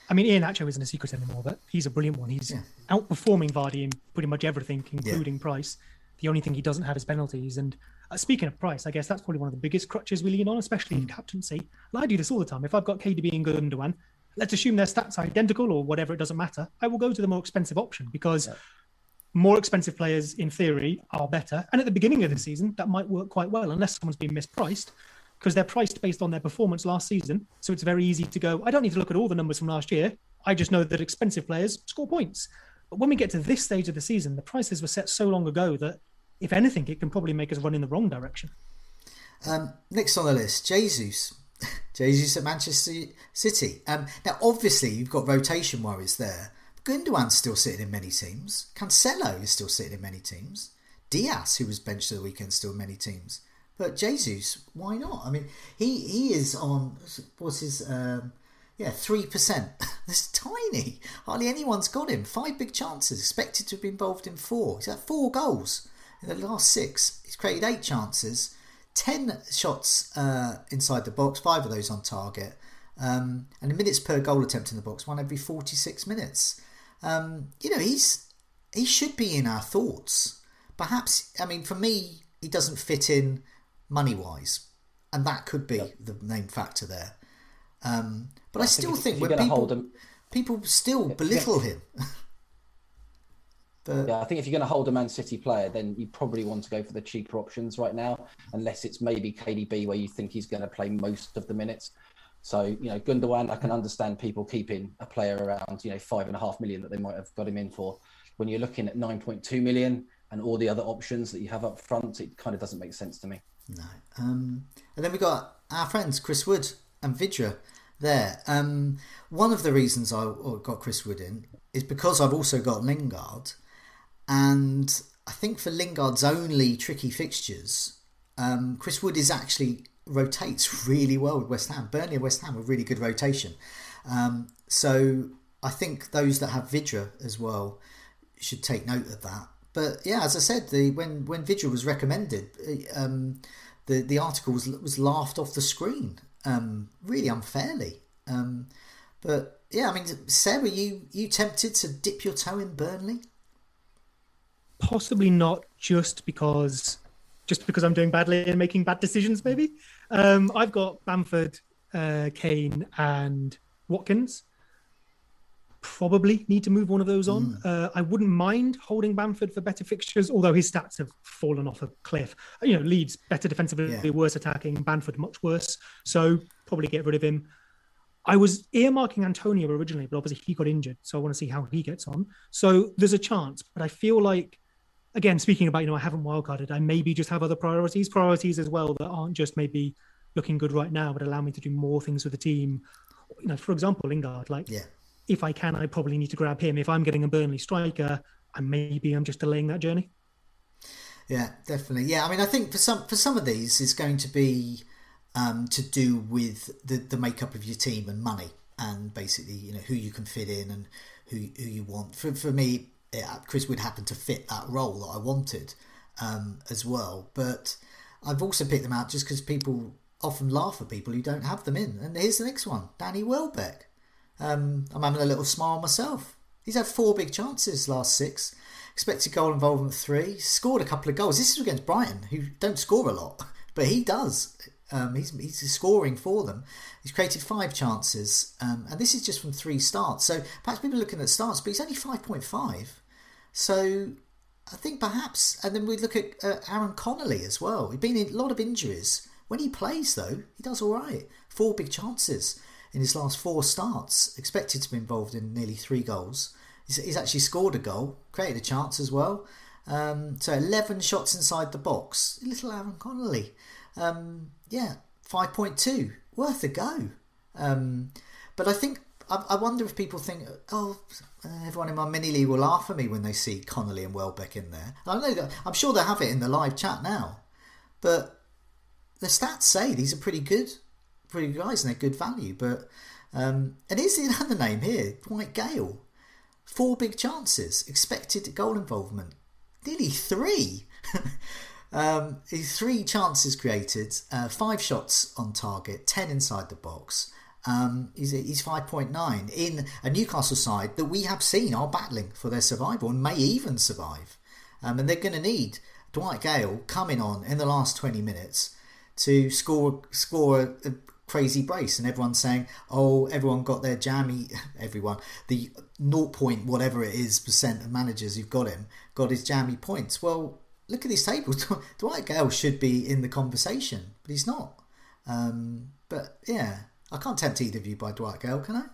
I mean, Iheanacho isn't a secret anymore, but he's a brilliant one. He's yeah. outperforming Vardy in pretty much everything, including yeah. price. The only thing he doesn't have is penalties. And Uh, speaking of price, I guess that's probably one of the biggest crutches we lean on, especially in hmm. captaincy. And I do this all the time. If I've got KDB and Gundogan, let's assume their stats are identical or whatever, it doesn't matter. I will go to the more expensive option because yeah more expensive players in theory are better. And at the beginning of the season, that might work quite well, unless someone's been mispriced, because they're priced based on their performance last season. So it's very easy to go, I don't need to look at all the numbers from last year. I just know that expensive players score points. But when we get to this stage of the season, the prices were set so long ago that if anything, it can probably make us run in the wrong direction. Um, next on the list, Jesus. Jesus at Manchester City. Um, now, obviously, you've got rotation worries there. Gundogan's still sitting in many teams. Cancelo is still sitting in many teams. Dias, who was benched at the weekend, still in many teams. But Jesus, why not? I mean, he he is on what's his um, yeah three percent. That's tiny. Hardly anyone's got him. Five big chances. Expected to be involved in four. He's had four goals in the last six. He's created eight chances, ten shots uh, inside the box. Five of those on target. Um, and the minutes per goal attempt in the box, one every 46 minutes. Um, you know, he's he should be in our thoughts. Perhaps, I mean, for me, he doesn't fit in money wise, and that could be yep. the main factor there. Um, but I, I still think, think when people people still belittle him. But... Yeah, I think if you're going to hold a Man City player, then you probably want to go for the cheaper options right now, unless it's maybe KDB where you think he's going to play most of the minutes. So, you know, Gundogan, I can understand people keeping a player around, you know, five and a half million that they might have got him in for. When you're looking at 9.2 million and all the other options that you have up front, it kind of doesn't make sense to me. No. Um, and then we got our friends, Chris Wood and Vydra there. Um, one of the reasons I got Chris Wood in is because I've also got Lingard. And I think for Lingard's only tricky fixtures, um, Chris Wood is actually rotates really well with West Ham. Burnley and West Ham are really good rotation. Um, so I think those that have Vydra as well should take note of that. But yeah, as I said, the when when Vydra was recommended, um, the the article was was laughed off the screen, um, really unfairly. Um, but yeah, I mean, Sarah, you you tempted to dip your toe in Burnley? Possibly not, just because just because I'm doing badly and making bad decisions, maybe. Um, I've got Bamford, uh, Kane, and Watkins. probably need to move one of those on. Mm. Uh, I wouldn't mind holding Bamford for better fixtures, although his stats have fallen off a cliff. You know, Leeds better defensively, yeah. worse attacking, Bamford much worse. So probably get rid of him. I was earmarking Antonio originally, but obviously he got injured, so I want to see how he gets on. So there's a chance, but I feel like, again, speaking about you know I haven't wildcarded, I maybe just have other priorities, priorities as well that aren't just maybe looking good right now, but allow me to do more things with the team. You know, for example, Lingard, like yeah if I can, I probably need to grab him. If I'm getting a Burnley striker, and maybe I'm just delaying that journey. Yeah, definitely. Yeah, I mean, I think for some for some of these, it's going to be um, to do with the the makeup of your team and money, and basically, you know, who you can fit in and who who you want. For for me, yeah, Chris Wood happen to fit that role that I wanted um, as well. But I've also picked them out just because people often laugh at people who don't have them in. And here's the next one: Danny Welbeck. Um, I'm having a little smile myself. He's had four big chances last six. Expected goal involvement three. Scored a couple of goals. This is against Brighton, who don't score a lot, but he does. Um, he's, he's scoring for them. He's created five chances, um, and this is just from three starts. So perhaps people are looking at starts, but he's only 5.5. So I think perhaps, and then we look at uh, Aaron Connolly as well. He's been in a lot of injuries. When he plays, though, he does all right. Four big chances in his last four starts, expected to be involved in nearly three goals. He's, he's actually scored a goal, created a chance as well. Um, so 11 shots inside the box. Little Aaron Connolly. Um, yeah, 5.2. Worth a go. Um, but I think, I, I, wonder if people think, oh, everyone in my mini league will laugh at me when they see Connolly and Welbeck in there. I know that, I'm sure they have it in the live chat now. But the stats say these are pretty good pretty good guys and they're good value. But um, and here's another name here, Dwight Gayle, Four big chances, expected goal involvement, nearly three. um, three chances created, uh, five shots on target, ten inside the box. Um, he's, he's 5.9 in a Newcastle side that we have seen are battling for their survival and may even survive. Um, and they're going to need Dwight Gayle coming on in the last 20 minutes to score score a, crazy brace and everyone's saying oh everyone got their jammy everyone the 0. point whatever it is percent of managers who've got him got his jammy points well look at these tables Dwight Gayle should be in the conversation but he's not um, but yeah I can't tempt either of you by Dwight Gayle can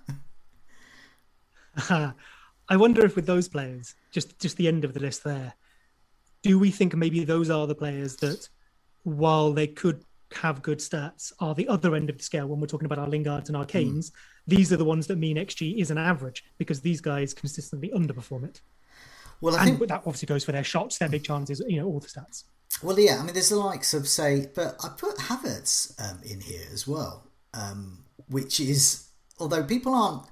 I I wonder if with those players just just the end of the list there do we think maybe those are the players that while they could have good stats are the other end of the scale when we're talking about our Lingards and our hmm. Kanes. Mm. These are the ones that mean XG is an average because these guys consistently underperform it. Well, I and think that obviously goes for their shots, their big chances, you know, all the stats. Well, yeah, I mean, there's the likes of say, but I put Havertz um, in here as well, um, which is although people aren't.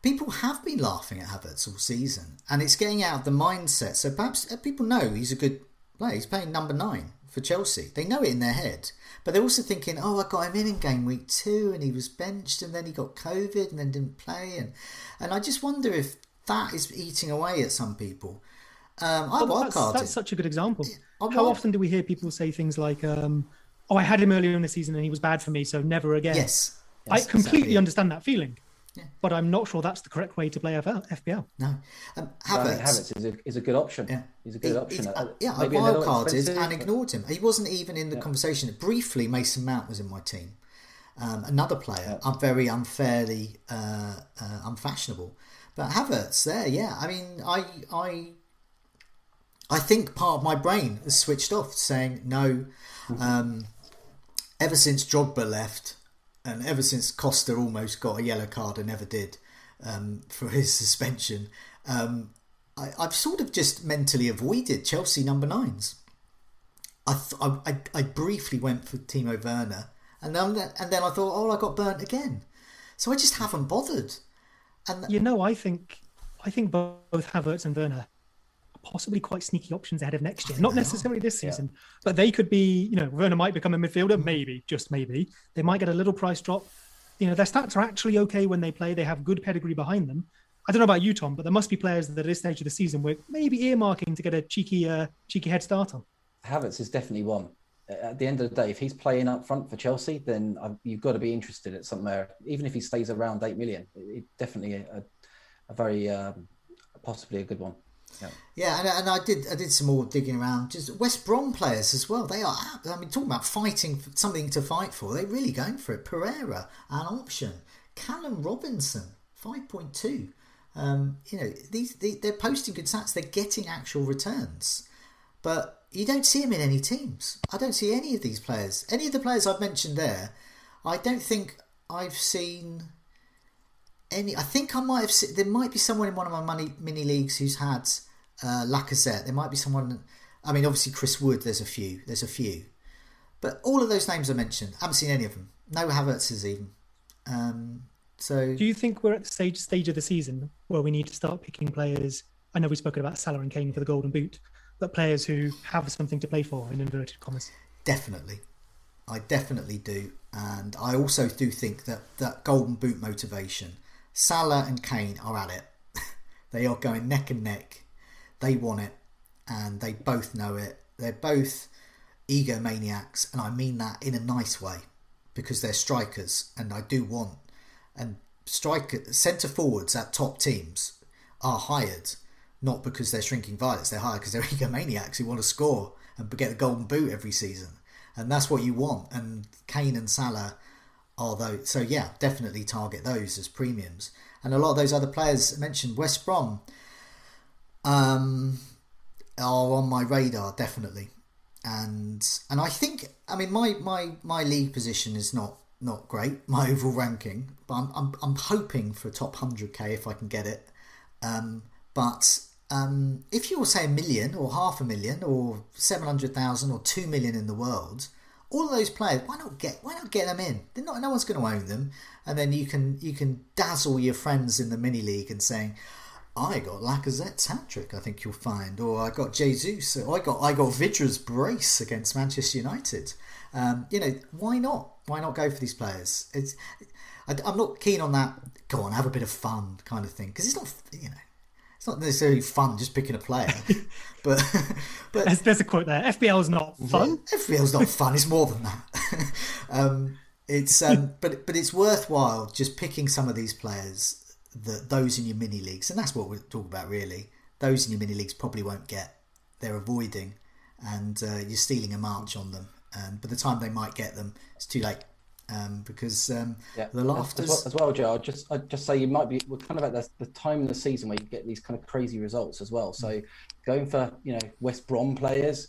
People have been laughing at Havertz all season, and it's getting out of the mindset. So perhaps uh, people know he's a good player. He's playing number nine for Chelsea. They know it in their head. But they're also thinking, oh, I got him in in game week two and he was benched and then he got COVID and then didn't play. And, and I just wonder if that is eating away at some people. Um, I well, that's, that's such a good example. Yeah, How often do we hear people say things like, um, oh, I had him earlier in the season and he was bad for me, so never again? Yes. Yes I completely exactly. understand that feeling. Yeah. But I'm not sure that's the correct way to play FPL. No, um, Havertz, Havertz is, a, is a good option. Yeah, he's a good he, option. Uh, yeah, Maybe I wildcarded and ignored him. He wasn't even in the yeah. conversation. Briefly, Mason Mount was in my team. Um, another player, yeah. very unfairly uh, uh, unfashionable. But Havertz there, yeah. I mean, I I I think part of my brain has switched off, saying no. Mm-hmm. Um, ever since Drogba left, and ever since Costa almost got a yellow card and never did um, for his suspension, um, I, have sort of just mentally avoided Chelsea number nines. I, th- I, I, briefly went for Timo Werner, and then and then I thought, oh, I got burnt again. So I just haven't bothered. And you know, I think I think both Havertz and Werner possibly quite sneaky options ahead of next year. Not necessarily this season, yeah. but they could be, you know, Werner might become a midfielder, maybe, just maybe. They might get a little price drop. You know, their stats are actually okay when they play. They have good pedigree behind them. I don't know about you, Tom, but there must be players that at this stage of the season we're maybe earmarking to get a cheeky, uh, cheeky head start on. Havertz is definitely one. At the end of the day, if he's playing up front for Chelsea, then you've got to be interested at somewhere. Even if he stays around eight million, it, definitely a, a very um, possibly a good one. Yeah, yeah, and, and I did I did some more digging around. Just West Brom players as well. They are. I mean, talking about fighting something to fight for. They're really going for it. Pereira, an option. Callum Robinson, five point two. Um, you know, these they, they're posting good stats. They're getting actual returns, but you don't see them in any teams. I don't see any of these players. Any of the players I've mentioned there, I don't think I've seen any. I think I might have. Seen, there might be someone in one of my money mini leagues who's had uh, Lacazette. There might be someone. I mean, obviously Chris Wood. There's a few. There's a few, but all of those names I mentioned, I haven't seen any of them. No Havertz's even. Um, so, do you think we're at the stage stage of the season where we need to start picking players? I know we've spoken about Salah and Kane for the Golden Boot, but players who have something to play for in inverted commas. Definitely, I definitely do, and I also do think that that Golden Boot motivation Salah and Kane are at it. they are going neck and neck. They want it, and they both know it. They're both egomaniacs, and I mean that in a nice way because they're strikers, and I do want and striker centre forwards at top teams are hired not because they're shrinking violets. They're hired because they're egomaniacs who want to score and get the golden boot every season, and that's what you want. And Kane and Salah Although, so yeah, definitely target those as premiums. And a lot of those other players mentioned, West Brom, um, are on my radar definitely. And and I think, I mean, my my my league position is not not great, my overall ranking, but I'm I'm, I'm hoping for a top hundred k if I can get it. Um, but um, if you were say a million or half a million or seven hundred thousand or two million in the world all of those players, why not get why not get them in? They're not no one's going to own them, and then you can you can dazzle your friends in the mini league and saying, I got Lacazette's hat trick. I think you'll find, or I got Jesus, or I got I got Vydra's brace against Manchester United. Um, you know, why not? Why not go for these players? It's I, I'm not keen on that. Go on, have a bit of fun kind of thing because it's not you know not necessarily fun just picking a player, but but there's, there's, a quote there. FPL is not fun. Yeah, FPL is not fun. It's more than that. um, it's um, but but it's worthwhile just picking some of these players that those in your mini leagues, and that's what we're talking about really. Those in your mini leagues probably won't get. They're avoiding, and uh, you're stealing a march on them. And by the time they might get them, it's too late um, because um, yeah. the laughters as, well, as well, Joe. I'd just I'd just say you might be we're kind of at the, the time in the season where you get these kind of crazy results as well. So going for you know West Brom players.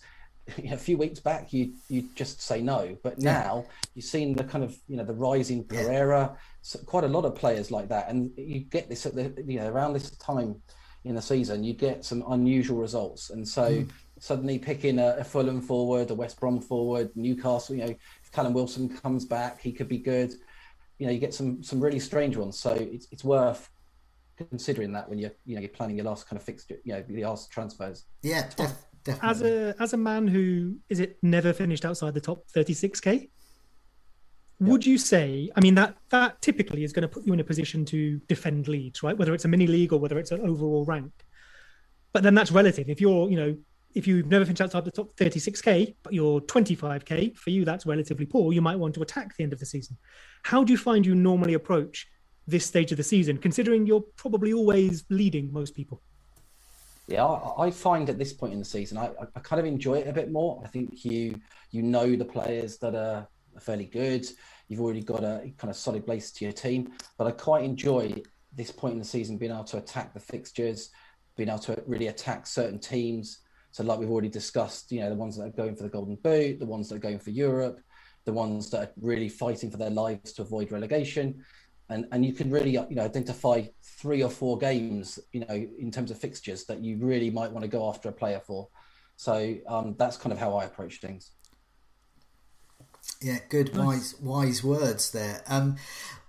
a few weeks back, you you just say no, but now yeah. you've seen the kind of you know the rising Pereira, yeah. so quite a lot of players like that, and you get this at the you know around this time in the season, you get some unusual results, and so mm. suddenly picking a, a Fulham forward, a West Brom forward, Newcastle, you know, Callum Wilson comes back, he could be good. You know, you get some some really strange ones. So it's it's worth considering that when you're you know you're planning your last kind of fixture, you know, the last transfers. Yeah, def- definitely. As a as a man who is it never finished outside the top 36k. Would you say? I mean, that that typically is going to put you in a position to defend leads, right? Whether it's a mini league or whether it's an overall rank. But then that's relative. If you're, you know, if you've never finished outside the top 36k, but you're 25k, for you that's relatively poor. You might want to attack the end of the season. How do you find you normally approach this stage of the season, considering you're probably always leading most people? Yeah, I, find at this point in the season, I, I, kind of enjoy it a bit more. I think you you know the players that are fairly good. You've already got a kind of solid base to your team, but I quite enjoy this point in the season being able to attack the fixtures, being able to really attack certain teams so, like we've already discussed, you know, the ones that are going for the Golden Boot, the ones that are going for Europe, the ones that are really fighting for their lives to avoid relegation, and and you can really, you know, identify three or four games, you know, in terms of fixtures that you really might want to go after a player for. So um, that's kind of how I approach things. Yeah, good, wise, wise words there. Um,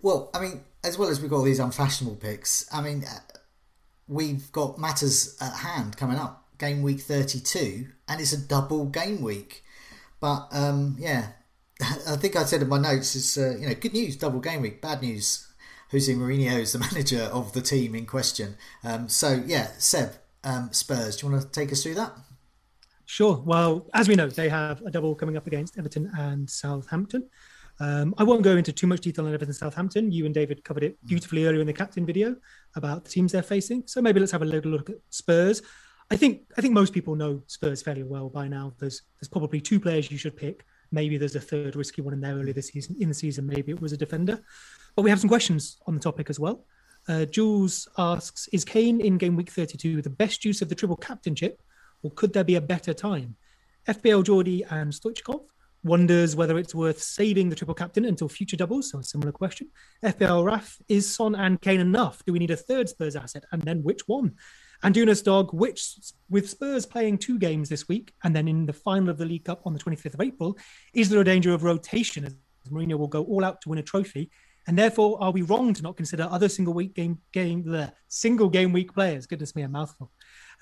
well, I mean, as well as we've got all these unfashionable picks, I mean, uh, we've got matters at hand coming up game week 32, and it's a double game week. But um, yeah, I think I said in my notes is uh, you know good news double game week, bad news. Jose Mourinho is the manager of the team in question. Um, so yeah, Seb, um, Spurs. Do you want to take us through that? Sure. Well, as we know, they have a double coming up against Everton and Southampton. Um, I won't go into too much detail on Everton and Southampton. You and David covered it beautifully earlier in the captain video about the teams they're facing. So maybe let's have a little look at Spurs. I think I think most people know Spurs fairly well by now. There's there's probably two players you should pick. Maybe there's a third risky one in there earlier this season. In the season, maybe it was a defender. But we have some questions on the topic as well. Uh, Jules asks: Is Kane in game week 32 the best use of the triple captainship, or could there be a better time? FPL Geordie and Stoichkov wonders whether it's worth saving the triple captain until future doubles. So a similar question. FPL Raf is Son and Kane enough? Do we need a third Spurs asset, and then which one? And Dunas Dog, which with Spurs playing two games this week and then in the final of the League Cup on the 25th of April, is there a danger of rotation as Mourinho will go all out to win a trophy? And therefore, are we wrong to not consider other single week game game the single game week players? Goodness me, a mouthful.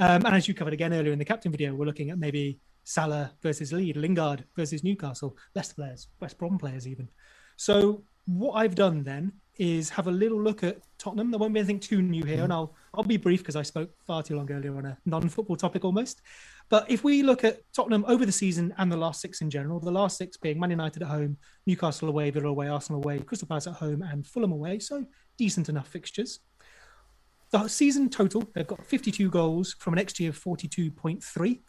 Um, and as you covered again earlier in the captain video, we're looking at maybe Salah versus Leeds, Lingard versus Newcastle, Leicester players, West Brom players even. So what I've done then is have a little look at Tottenham. There won't be anything too new here, and I'll I'll be brief because I spoke far too long earlier on a non-football topic almost. But if we look at Tottenham over the season and the last six in general, the last six being Man United at home, Newcastle away, Villa away, Arsenal away, Crystal Palace at home, and Fulham away, so decent enough fixtures. The season total, they've got 52 goals from an XG of 42.3,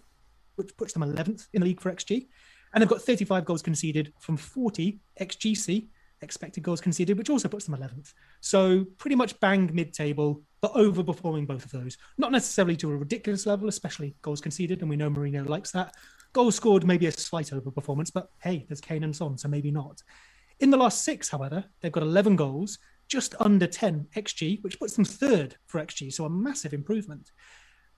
which puts them 11th in the league for XG. And they've got 35 goals conceded from 40 XGC, expected goals conceded, which also puts them 11th. So pretty much bang mid table, but overperforming both of those. Not necessarily to a ridiculous level, especially goals conceded, and we know Mourinho likes that. Goals scored, maybe a slight overperformance, but hey, there's Kane and Son, so maybe not. In the last six, however, they've got 11 goals, just under 10 XG, which puts them third for XG, so a massive improvement.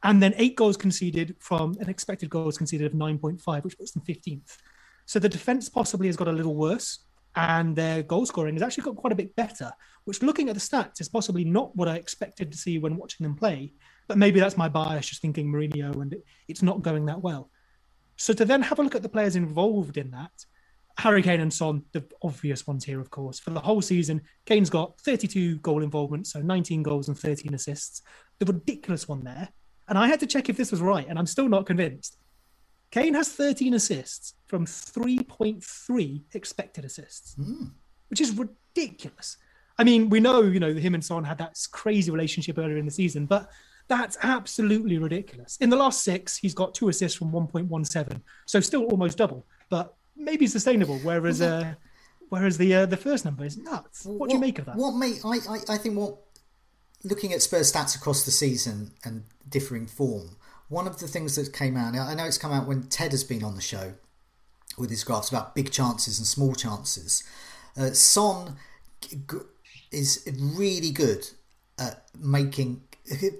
And then eight goals conceded from an expected goals conceded of 9.5, which puts them 15th. So the defense possibly has got a little worse, and their goal scoring has actually got quite a bit better, which looking at the stats is possibly not what I expected to see when watching them play. But maybe that's my bias, just thinking Mourinho and it's not going that well. So to then have a look at the players involved in that, Harry Kane and Son, the obvious ones here, of course. For the whole season, Kane's got 32 goal involvement, so 19 goals and 13 assists. The ridiculous one there. And I had to check if this was right, and I'm still not convinced. Kane has 13 assists from 3.3 expected assists, mm. which is ridiculous. I mean, we know, you know, him and Son had that crazy relationship earlier in the season, but that's absolutely ridiculous. In the last six, he's got two assists from 1.17, so still almost double, but maybe sustainable. Whereas, uh, whereas the uh, the first number is nuts. What, what do you make of that? What I, I I think what looking at Spurs stats across the season and differing form one of the things that came out, I know it's come out when Ted has been on the show with his graphs about big chances and small chances. Uh, Son is really good at making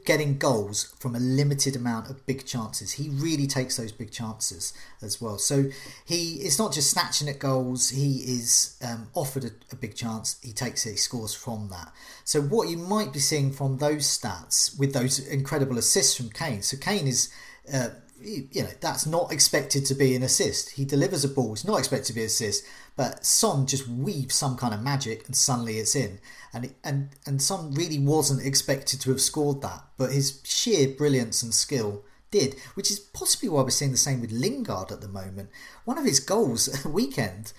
getting goals from a limited amount of big chances. He really takes those big chances as well. So he is not just snatching at goals. He is um, offered a, a, big chance. He takes it. He scores from that. So what you might be seeing from those stats with those incredible assists from Kane. So Kane is. Uh, you know that's not expected to be an assist. He delivers a ball; it's not expected to be an assist. But Son just weaves some kind of magic, and suddenly it's in. And and and Son really wasn't expected to have scored that, but his sheer brilliance and skill did, which is possibly why we're seeing the same with Lingard at the moment. One of his goals at the weekend,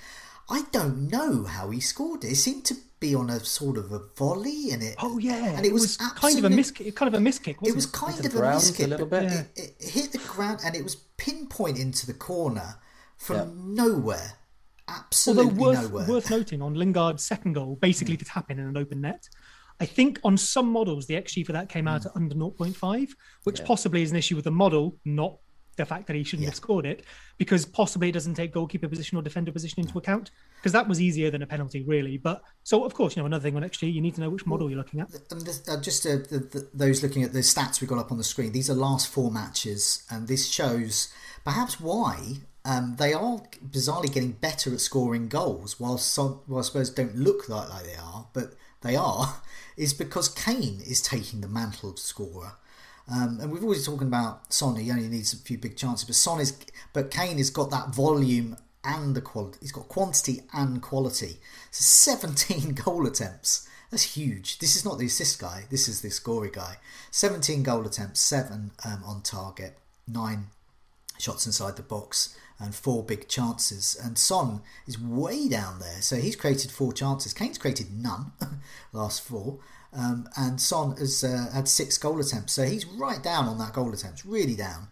I don't know how he scored it. It seemed to be on a sort of a volley, and it. Oh yeah, and it, it was, was kind of a miss, kind of a miss kick. it was kind of a miss kick, a but yeah. it, it, hit the ground, and it was pinpoint into the corner from yeah. nowhere. Absolutely Although worth, nowhere. worth noting on Lingard's second goal, basically to tap in an open net. I think on some models the XG for that came out mm. at under 0.5, which yeah. possibly is an issue with the model, not the fact that he shouldn't yeah. have scored it, because possibly it doesn't take goalkeeper position or defender position into account, because that was easier than a penalty, really. But so, of course, you know, another thing on XG, you need to know which model you're looking at. This, uh, just uh, the, the, those looking at the stats we got up on the screen, these are last four matches, and this shows perhaps why um, they are bizarrely getting better at scoring goals, while some, I suppose don't look like, like they are, but they are, is because Kane is taking the mantle of scorer. Um, and we've always talking about Son. He only needs a few big chances, but Son is, but Kane has got that volume and the quality. He's got quantity and quality. So 17 goal attempts. That's huge. This is not the assist guy. This is the scoring guy. 17 goal attempts, seven um, on target, nine shots inside the box, and four big chances. And Son is way down there, so he's created four chances. Kane's created none, last four. Um, and Son has uh, had six goal attempts, so he's right down on that goal attempts, really down.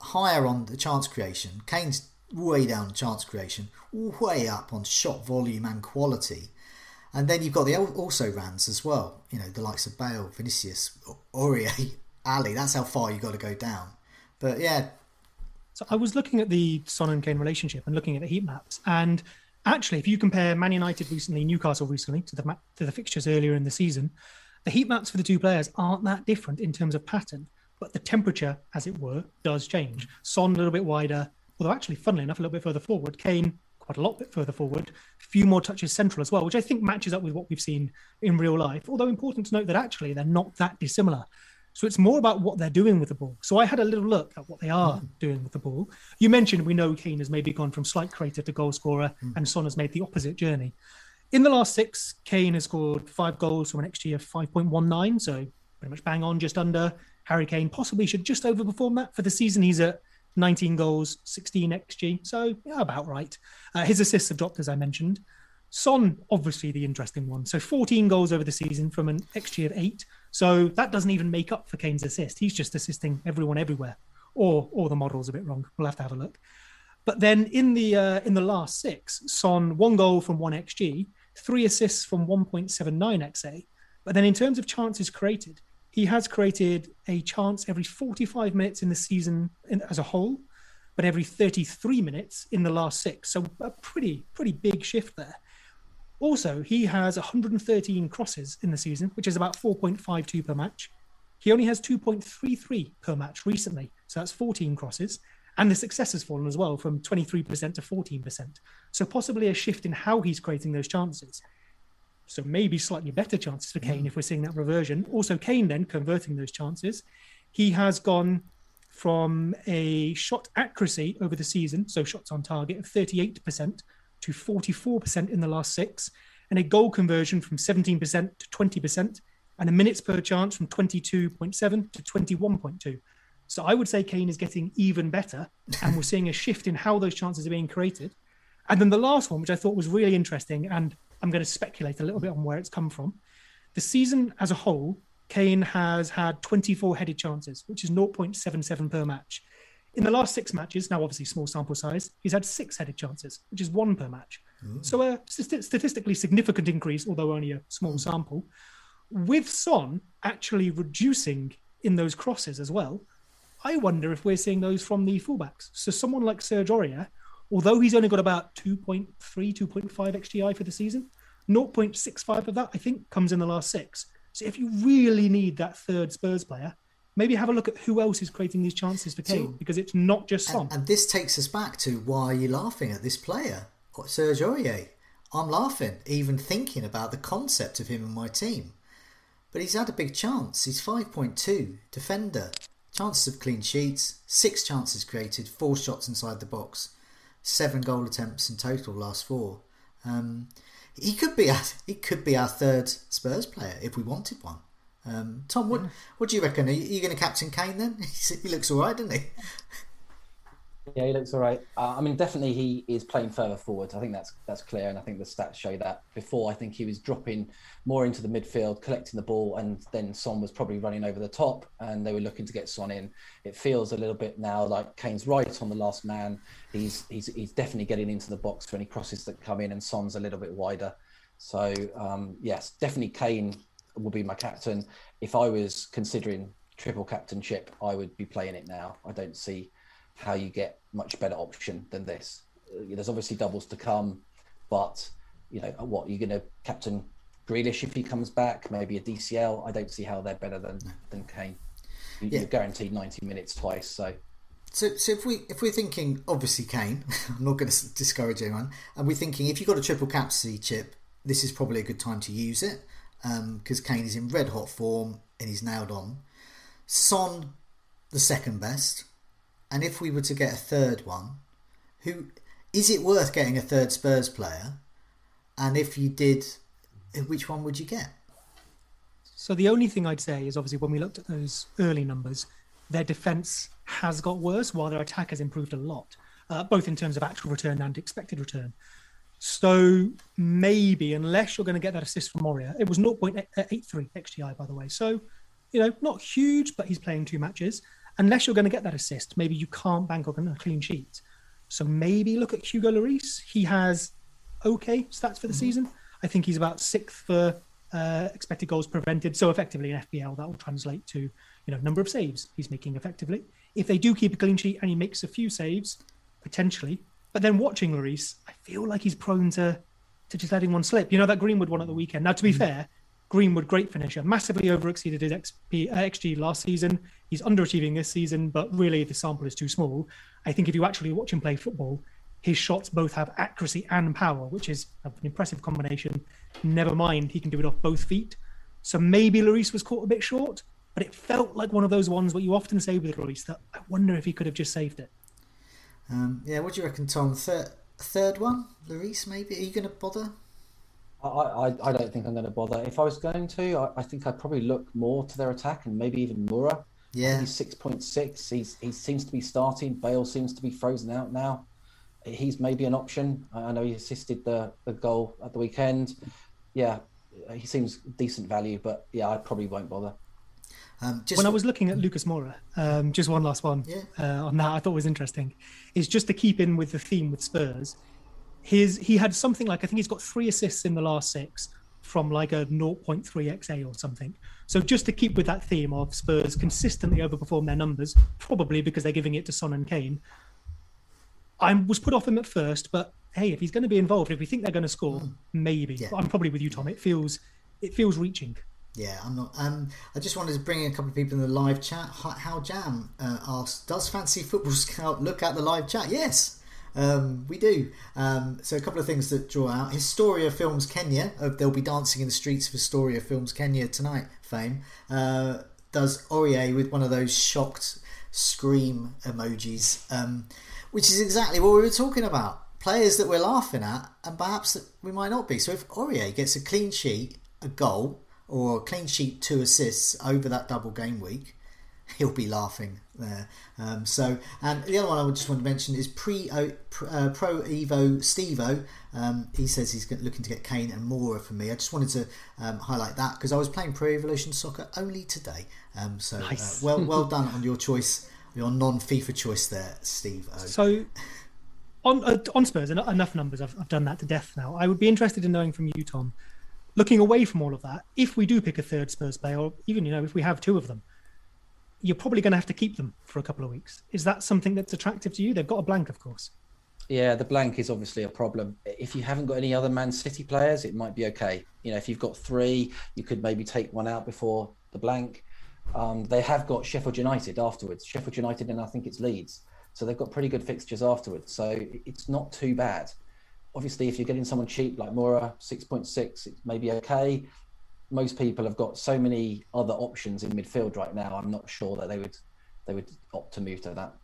Higher on the chance creation. Kane's way down chance creation, way up on shot volume and quality. And then you've got the also rans as well. You know, the likes of Bale, Vinicius, Aurier, Alli. That's how far you've got to go down. But yeah. So I was looking at the Son and Kane relationship and looking at the heat maps. And actually, if you compare Man United recently, Newcastle recently, to the, to the fixtures earlier in the season, the heat maps for the two players aren't that different in terms of pattern. But the temperature, as it were, does change. Son a little bit wider, although actually, funnily enough, a little bit further forward. Kane quite a lot bit further forward, a few more touches central as well, which I think matches up with what we've seen in real life. Although important to note that actually they're not that dissimilar. So it's more about what they're doing with the ball. So I had a little look at what they are mm. doing with the ball. You mentioned we know Kane has maybe gone from slight creator to goal scorer, mm. and Son has made the opposite journey. In the last six, Kane has scored five goals from an XG of 5.19, so pretty much bang on, just under. Harry Kane possibly should just overperform that. For the season, he's at 19 goals, 16 XG. So, yeah, about right. Uh, his assists have dropped, as I mentioned. Son, obviously the interesting one. So 14 goals over the season from an XG of eight. So that doesn't even make up for Kane's assist. He's just assisting everyone everywhere. Or or the model's a bit wrong. We'll have to have a look. But then in the uh, in the last six, Son one goal from one XG, three assists from 1.79 XA. But then in terms of chances created, he has created a chance every 45 minutes in the season in, as a whole, but every 33 minutes in the last six. So a pretty, pretty big shift there. Also, he has 113 crosses in the season, which is about 4.52 per match. He only has 2.33 per match recently, so that's 14 crosses. And the success has fallen as well from 23% to 14%. So possibly a shift in how he's creating those chances. So maybe slightly better chances for Kane mm. if we're seeing that reversion. Also, Kane then converting those chances. He has gone from a shot accuracy over the season, so shots on target of 38% to 44% in the last six, and a goal conversion from 17% to 20%, and a minutes per chance from 22.7 to 21.2. So I would say Kane is getting even better, and we're seeing a shift in how those chances are being created. And then the last one, which I thought was really interesting, and I'm going to speculate a little bit on where it's come from. The season as a whole, Kane has had 24 headed chances, which is 0.77 per match. In the last six matches, now obviously small sample size, he's had six headed chances, which is one per match. Ooh. So a statistically significant increase, although only a small mm. sample. With Son actually reducing in those crosses as well, I wonder if we're seeing those from the fullbacks. So someone like Serge Aurier, although he's only got about 2.3, 2.5 XGI for the season, 0.65 of that, I think, comes in the last six. So if you really need that third Spurs player, maybe have a look at who else is creating these chances for Kane, because it's not just Son. And, and, this takes us back to why are you laughing at this player, Serge Aurier? I'm laughing, even thinking about the concept of him in my team. But he's had a big chance. He's 5.2 defender, chances of clean sheets, six chances created, four shots inside the box seven goal attempts in total last four. Um, he could be our, he could be our third Spurs player if we wanted one. Um, Tom, what yeah. what do you reckon? Are you, you going to captain Kane then? he looks all right, doesn't he? Yeah, he looks all right. Uh, I mean, definitely he is playing further forward. I think that's that's clear, and I think the stats show that. Before, I think he was dropping more into the midfield, collecting the ball, and then Son was probably running over the top, and they were looking to get Son in. It feels a little bit now like Kane's right on the last man. He's he's he's definitely getting into the box for any crosses that come in, and Son's a little bit wider. So um, yes, definitely Kane will be my captain. If I was considering triple captainship, I would be playing it now. I don't see how you get much better option than this. Uh, there's obviously doubles to come, but you know what you're going to captain Grealish if he comes back, maybe a DCL. I don't see how they're better than than Kane. You, yeah. You're guaranteed 90 minutes twice, so. So, so if we if we're thinking obviously Kane, I'm not going to discourage anyone, and we're thinking if you've got a triple captaincy chip, this is probably a good time to use it because um, Kane is in red hot form and he's nailed on. Son, the second best, and if we were to get a third one, who is it worth getting a third Spurs player? And if you did, which one would you get? So the only thing I'd say is obviously when we looked at those early numbers, their defense has got worse while their attack has improved a lot. uh, both in terms of actual return and expected return. So maybe, unless you're going to get that assist from Moura, it was 0.83 XGI, by the way. So, you know, not huge, but he's playing two matches. Unless you're going to get that assist, maybe you can't bank on a clean sheet. So maybe look at Hugo Lloris. He has okay stats for the mm-hmm. season. I think he's about sixth for uh, expected goals prevented. So effectively in FPL, that will translate to you know number of saves he's making effectively. If they do keep a clean sheet and he makes a few saves, potentially. But then watching Lloris, I feel like he's prone to to just letting one slip. You know that Greenwood one at the weekend. Now, to be mm. fair, Greenwood great finisher, massively over exceeded his XP, uh, XG last season. He's underachieving this season, but really the sample is too small. I think if you actually watch him play football, his shots both have accuracy and power, which is an impressive combination. Never mind, he can do it off both feet. So maybe Lloris was caught a bit short, but it felt like one of those ones where you often say with Lloris that I wonder if he could have just saved it. Um, yeah, what do you reckon, Tom? Third, third one, Lloris, maybe? Are you going to bother? I, I, I don't think I'm going to bother. If I was going to, I, I think I'd probably look more to their attack and maybe even Moura. Yeah, he's six point six. He's he seems to be starting. Bale seems to be frozen out now he's maybe an option. I know he assisted the, the goal at the weekend. Yeah, he seems decent value, but yeah, I probably won't bother. Um, when I was looking at Lucas Moura, um, just one last one yeah. uh, on that I thought was interesting, is just to keep in with the theme with Spurs. His he had something like I think he's got three assists in the last six from like a 0.3 XA or something. So just to keep with that theme of Spurs consistently overperform their numbers, probably because they're giving it to Son and Kane. I was put off him at first, but hey, if he's going to be involved, if we think they're going to score, mm. maybe. Yeah. I'm probably with you, Tom. It feels it feels reaching. Yeah, I'm not. Um, I just wanted to bring in a couple of people in the live chat. How Jam uh, asks, "Does Fantasy Football Scout look at the live chat?" Yes, um, we do. Um, so a couple of things that draw out: Historia Films Kenya. Uh, they'll be dancing in the streets of Historia Films Kenya tonight. Fame uh, does Aurier with one of those shocked scream emojis. Um, which is exactly what we were talking about. Players that we're laughing at, and perhaps that we might not be. So if Aurier gets a clean sheet, a goal, or clean sheet, two assists over that double game week, he'll be laughing there. Um, so, and the other one I would just want to mention is pre uh, Pro Evo Stevo. Um, he says he's looking to get Kane and Moura for me. I just wanted to um, highlight that because I was playing Pro Evolution Soccer only today. Um, so, uh, nice. uh, well, well done on your choice your non FIFA choice there, Steve. So, on uh, on Spurs, enough numbers. I've, I've done that to death now. I would be interested in knowing from you, Tom, looking away from all of that, if we do pick a third Spurs player, or even you know if we have two of them, you're probably going to have to keep them for a couple of weeks. Is that something that's attractive to you? They've got a blank, of course. Yeah, the blank is obviously a problem. If you haven't got any other Man City players, it might be okay. You know, if you've got three, you could maybe take one out before the blank. Um, they have got Sheffield United afterwards. Sheffield United and I think it's Leeds. So they've got pretty good fixtures afterwards. So it's not too bad. Obviously, if you're getting someone cheap like Moura, 6.6, it may be okay. Most people have got so many other options in midfield right now. I'm not sure that they would they would opt to move to that.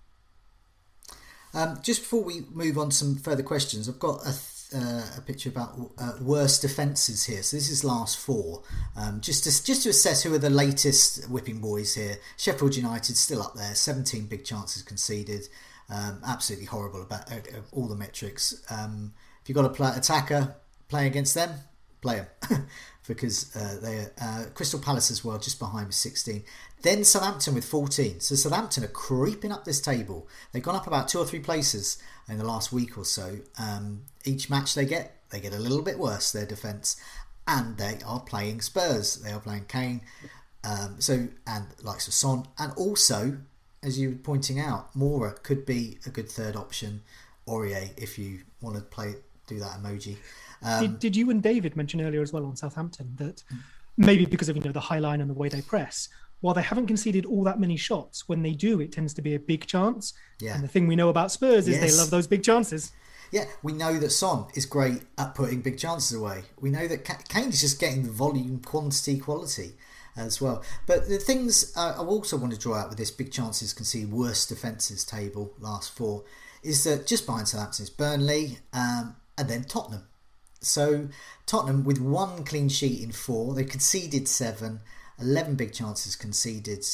Um, just before we move on to some further questions, I've got a uh, a picture about uh, worst defences here. So this is last four. Um, just to just to assess who are the latest whipping boys here. Sheffield United still up there, 17 big chances conceded. Um, absolutely horrible about uh, uh all the metrics. Um, if you've got a play, attacker playing against them, play them because uh, they uh, Crystal Palace as well, just behind with 16. Then Southampton with 14. So Southampton are creeping up this table. They've gone up about two or three places in the last week or so. Um, each match they get, they get a little bit worse, their defence. And they are playing Spurs. They are playing Kane. Um, so, and likes of Son. And also, as you were pointing out, Moura could be a good third option. Aurier, if you want to play, do that emoji. Um, did, did you and David mention earlier as well on Southampton that maybe because of you know the high line and the way they press, while they haven't conceded all that many shots, when they do, it tends to be a big chance. Yeah. And the thing we know about Spurs is yes. they love those big chances. Yeah, we know that Son is great at putting big chances away. We know that Kane is just getting the volume, quantity, quality as well. But the things uh, I also want to draw out with this big chances conceded worst defences table last four is that just behind Southampton is Burnley um, and then Tottenham. So Tottenham with one clean sheet in four, they conceded seven 11 big chances conceded.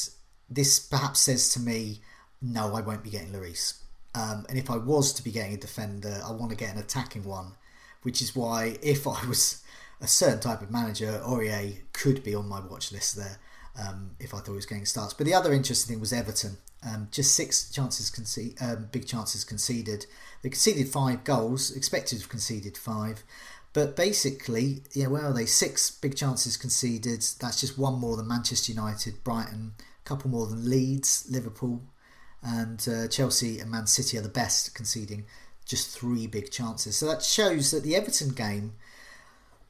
This perhaps says to me, no, I won't be getting Lloris. Um, and if I was to be getting a defender, I want to get an attacking one, which is why if I was a certain type of manager, Aurier could be on my watch list there um, if I thought he was getting starts. But the other interesting thing was Everton. Um, just six chances conceded, um, big chances conceded. They conceded five goals, expected to have conceded five. But basically, yeah, where are they? Six big chances conceded. That's just one more than Manchester United, Brighton, a couple more than Leeds, Liverpool, and uh, Chelsea and Man City are the best, conceding just three big chances. So that shows that the Everton game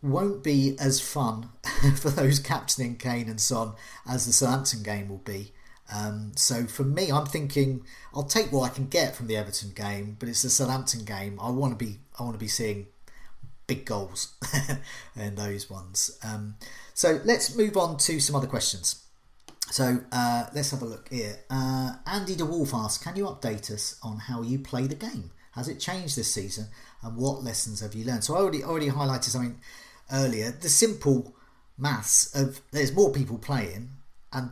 won't be as fun for those captaining Kane and Son as the Southampton game will be. Um, so for me, I'm thinking I'll take what I can get from the Everton game, but it's the Southampton game. I want to be I want to be seeing big goals in those ones. Um, so let's move on to some other questions. So uh, let's have a look here. Uh, Andy DeWolf asks, can you update us on how you play the game? Has it changed this season, and what lessons have you learned? So I already already highlighted something earlier. The simple maths of there's more people playing, and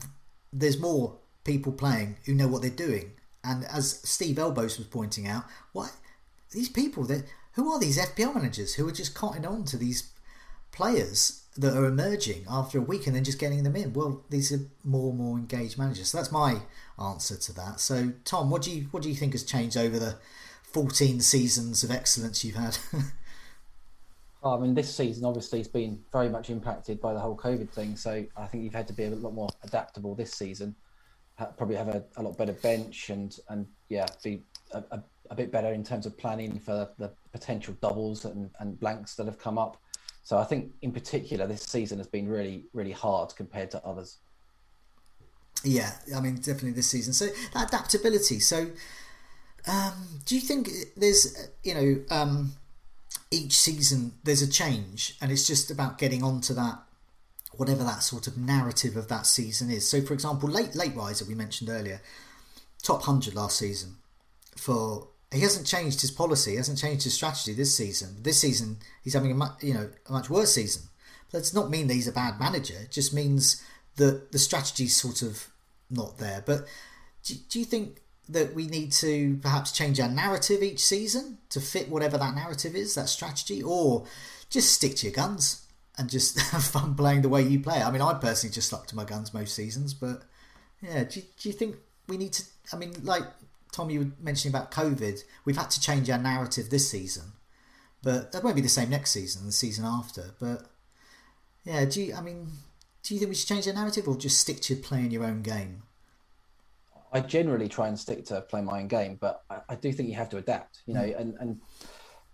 there's more people playing who know what they're doing. And as Steve Elbows was pointing out, what these people that who are these FPL managers who are just cotton on to these players that are emerging after a week and then just getting them in? Well, these are more and more engaged managers. So that's my answer to that. So Tom, what do you what do you think has changed over the 14 seasons of excellence you've had? I mean, this season obviously has been very much impacted by the whole COVID thing. So I think you've had to be a lot more adaptable this season. Probably have a, a lot better bench and and yeah, be a, a, a, bit better in terms of planning for the potential doubles and, and blanks that have come up. So I think in particular this season has been really really hard compared to others. Yeah, I mean definitely this season. So that adaptability. So um, do you think there's you know um, each season there's a change and it's just about getting onto that whatever that sort of narrative of that season is. So for example, late late riser we mentioned earlier, top hundred last season for he hasn't changed his policy, he hasn't changed his strategy this season. This season he's having a much you know a much worse season. But that does not mean that he's a bad manager. It just means that the strategy's sort of not there. But do, do you think that we need to perhaps change our narrative each season to fit whatever that narrative is, that strategy, or just stick to your guns and just have fun playing the way you play. I mean, I personally just stuck to my guns most seasons, but yeah, do, do you think we need to? I mean, like Tom, you were mentioning about COVID, we've had to change our narrative this season, but that won't be the same next season, the season after. But yeah, do you? I mean, do you think we should change our narrative or just stick to playing your own game? I generally try and stick to play my own game, but I, I do think you have to adapt, you know, mm. and, and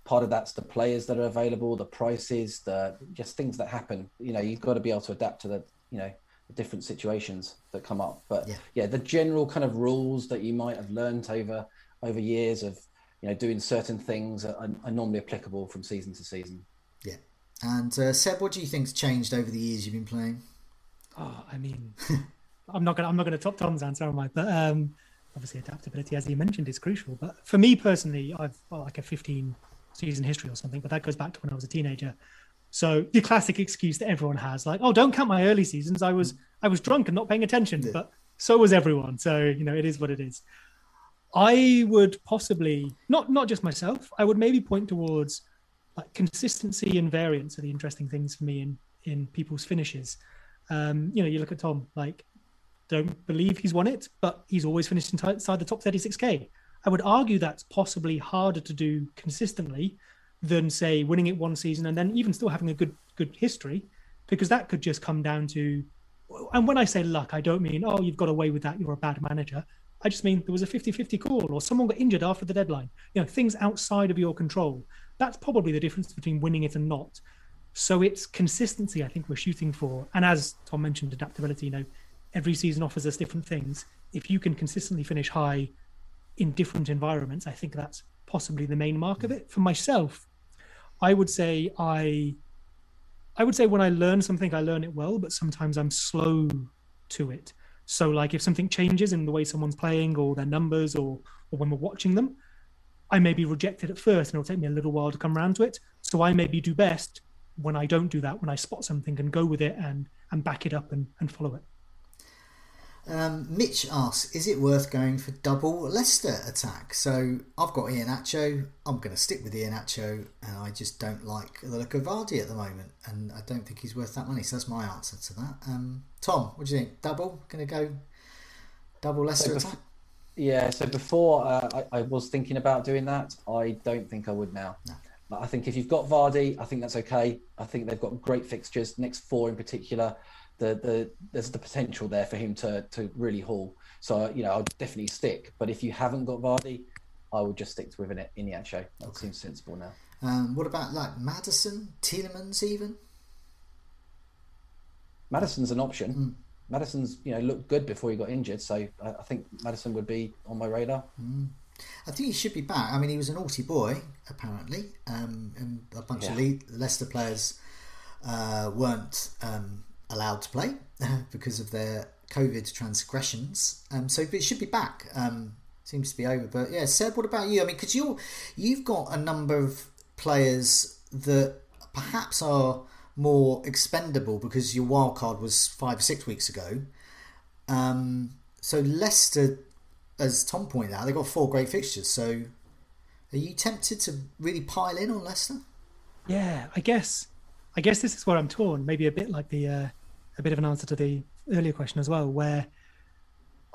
part of that's the players that are available, the prices, the just things that happen. You know, you've got to be able to adapt to the, you know, the different situations that come up. But yeah, yeah the general kind of rules that you might have learned over over years of, you know, doing certain things are, are normally applicable from season to season. Yeah. And uh, Seb, what do you think's changed over the years you've been playing? Oh, I mean, I'm not gonna I'm not gonna top Tom's answer, am I? But um, obviously adaptability, as you mentioned, is crucial. But for me personally, I've got like a 15 season history or something, but that goes back to when I was a teenager. So the classic excuse that everyone has, like, "Oh, don't count my early seasons. I was I was drunk and not paying attention." Yeah. But so was everyone. So you know, it is what it is. I would possibly not not just myself. I would maybe point towards like consistency and variance are the interesting things for me in in people's finishes. Um, you know, you look at Tom, like don't believe he's won it, but he's always finished inside the top 36k. I would argue that's possibly harder to do consistently than say winning it one season and then even still having a good good history, because that could just come down to. And when I say luck, I don't mean oh you've got away with that, you're a bad manager. I just mean there was a 50-50 call or someone got injured after the deadline. You know things outside of your control. That's probably the difference between winning it and not. So it's consistency I think we're shooting for, and as Tom mentioned, adaptability. You know every season offers us different things. If you can consistently finish high in different environments, I think that's possibly the main mark of it. For myself, I would say I I would say when I learn something, I learn it well, but sometimes I'm slow to it. So like if something changes in the way someone's playing or their numbers or or when we're watching them, I may be rejected at first and it'll take me a little while to come around to it. So I maybe do best when I don't do that, when I spot something and go with it and and back it up and, and follow it. Um, Mitch asks, is it worth going for double Leicester attack? So I've got Iheanacho. I'm going to stick with Iheanacho, and I just don't like the look of Vardy at the moment, and I don't think he's worth that money. So that's my answer to that. Um, Tom, what do you think? Double? Going to go double Leicester so attack? Yeah. So before uh, I, I, was thinking about doing that, I don't think I would now. No. I think if you've got Vardy, I think that's okay. I think they've got great fixtures, next four in particular the the there's the potential there for him to to really haul. So you know, I'll definitely stick. But if you haven't got Vardy, I would just stick with it in the. That okay. seems sensible now. Um, what about like Maddison, Tielemans, even? Maddison's an option. Mm. Maddison's you know looked good before he got injured, so I, I think Maddison would be on my radar. Mm. I think he should be back. I mean, he was a naughty boy apparently, um, and a bunch yeah. of Le- Leicester players uh, weren't um, allowed to play because of their COVID transgressions. Um, so it should be back. Um, seems to be over. But yeah, Seb, what about you? I mean, because you you've got a number of players that perhaps are more expendable because your wild card was five or six weeks ago. Um, so Leicester, as Tom pointed out, they've got four great fixtures. So are you tempted to really pile in on Leicester? Yeah, I guess I guess this is where I'm torn. Maybe a bit like the uh, a bit of an answer to the earlier question as well, where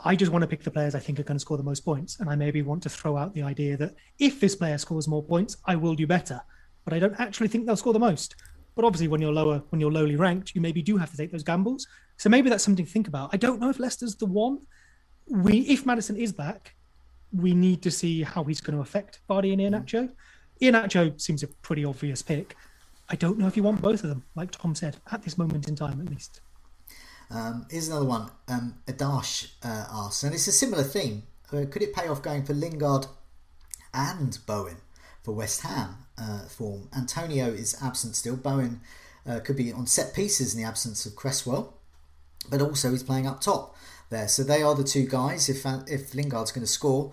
I just want to pick the players I think are going to score the most points, and I maybe want to throw out the idea that if this player scores more points, I will do better. But I don't actually think they'll score the most. But obviously, when you're lower, when you're lowly ranked, you maybe do have to take those gambles. So maybe that's something to think about. I don't know if Leicester's the one. We, if Maddison is back, we need to see how he's going to affect Vardy and Iheanacho. Iheanacho seems a pretty obvious pick. I don't know if you want both of them, like Tom said, at this moment in time at least. Um, here's another one. Um, Adash uh, asks, and it's a similar theme. Uh, could it pay off going for Lingard and Bowen for West Ham uh, form? Antonio is absent still. Bowen uh, could be on set pieces in the absence of Cresswell, but also he's playing up top there. So they are the two guys. If uh, if Lingard's going to score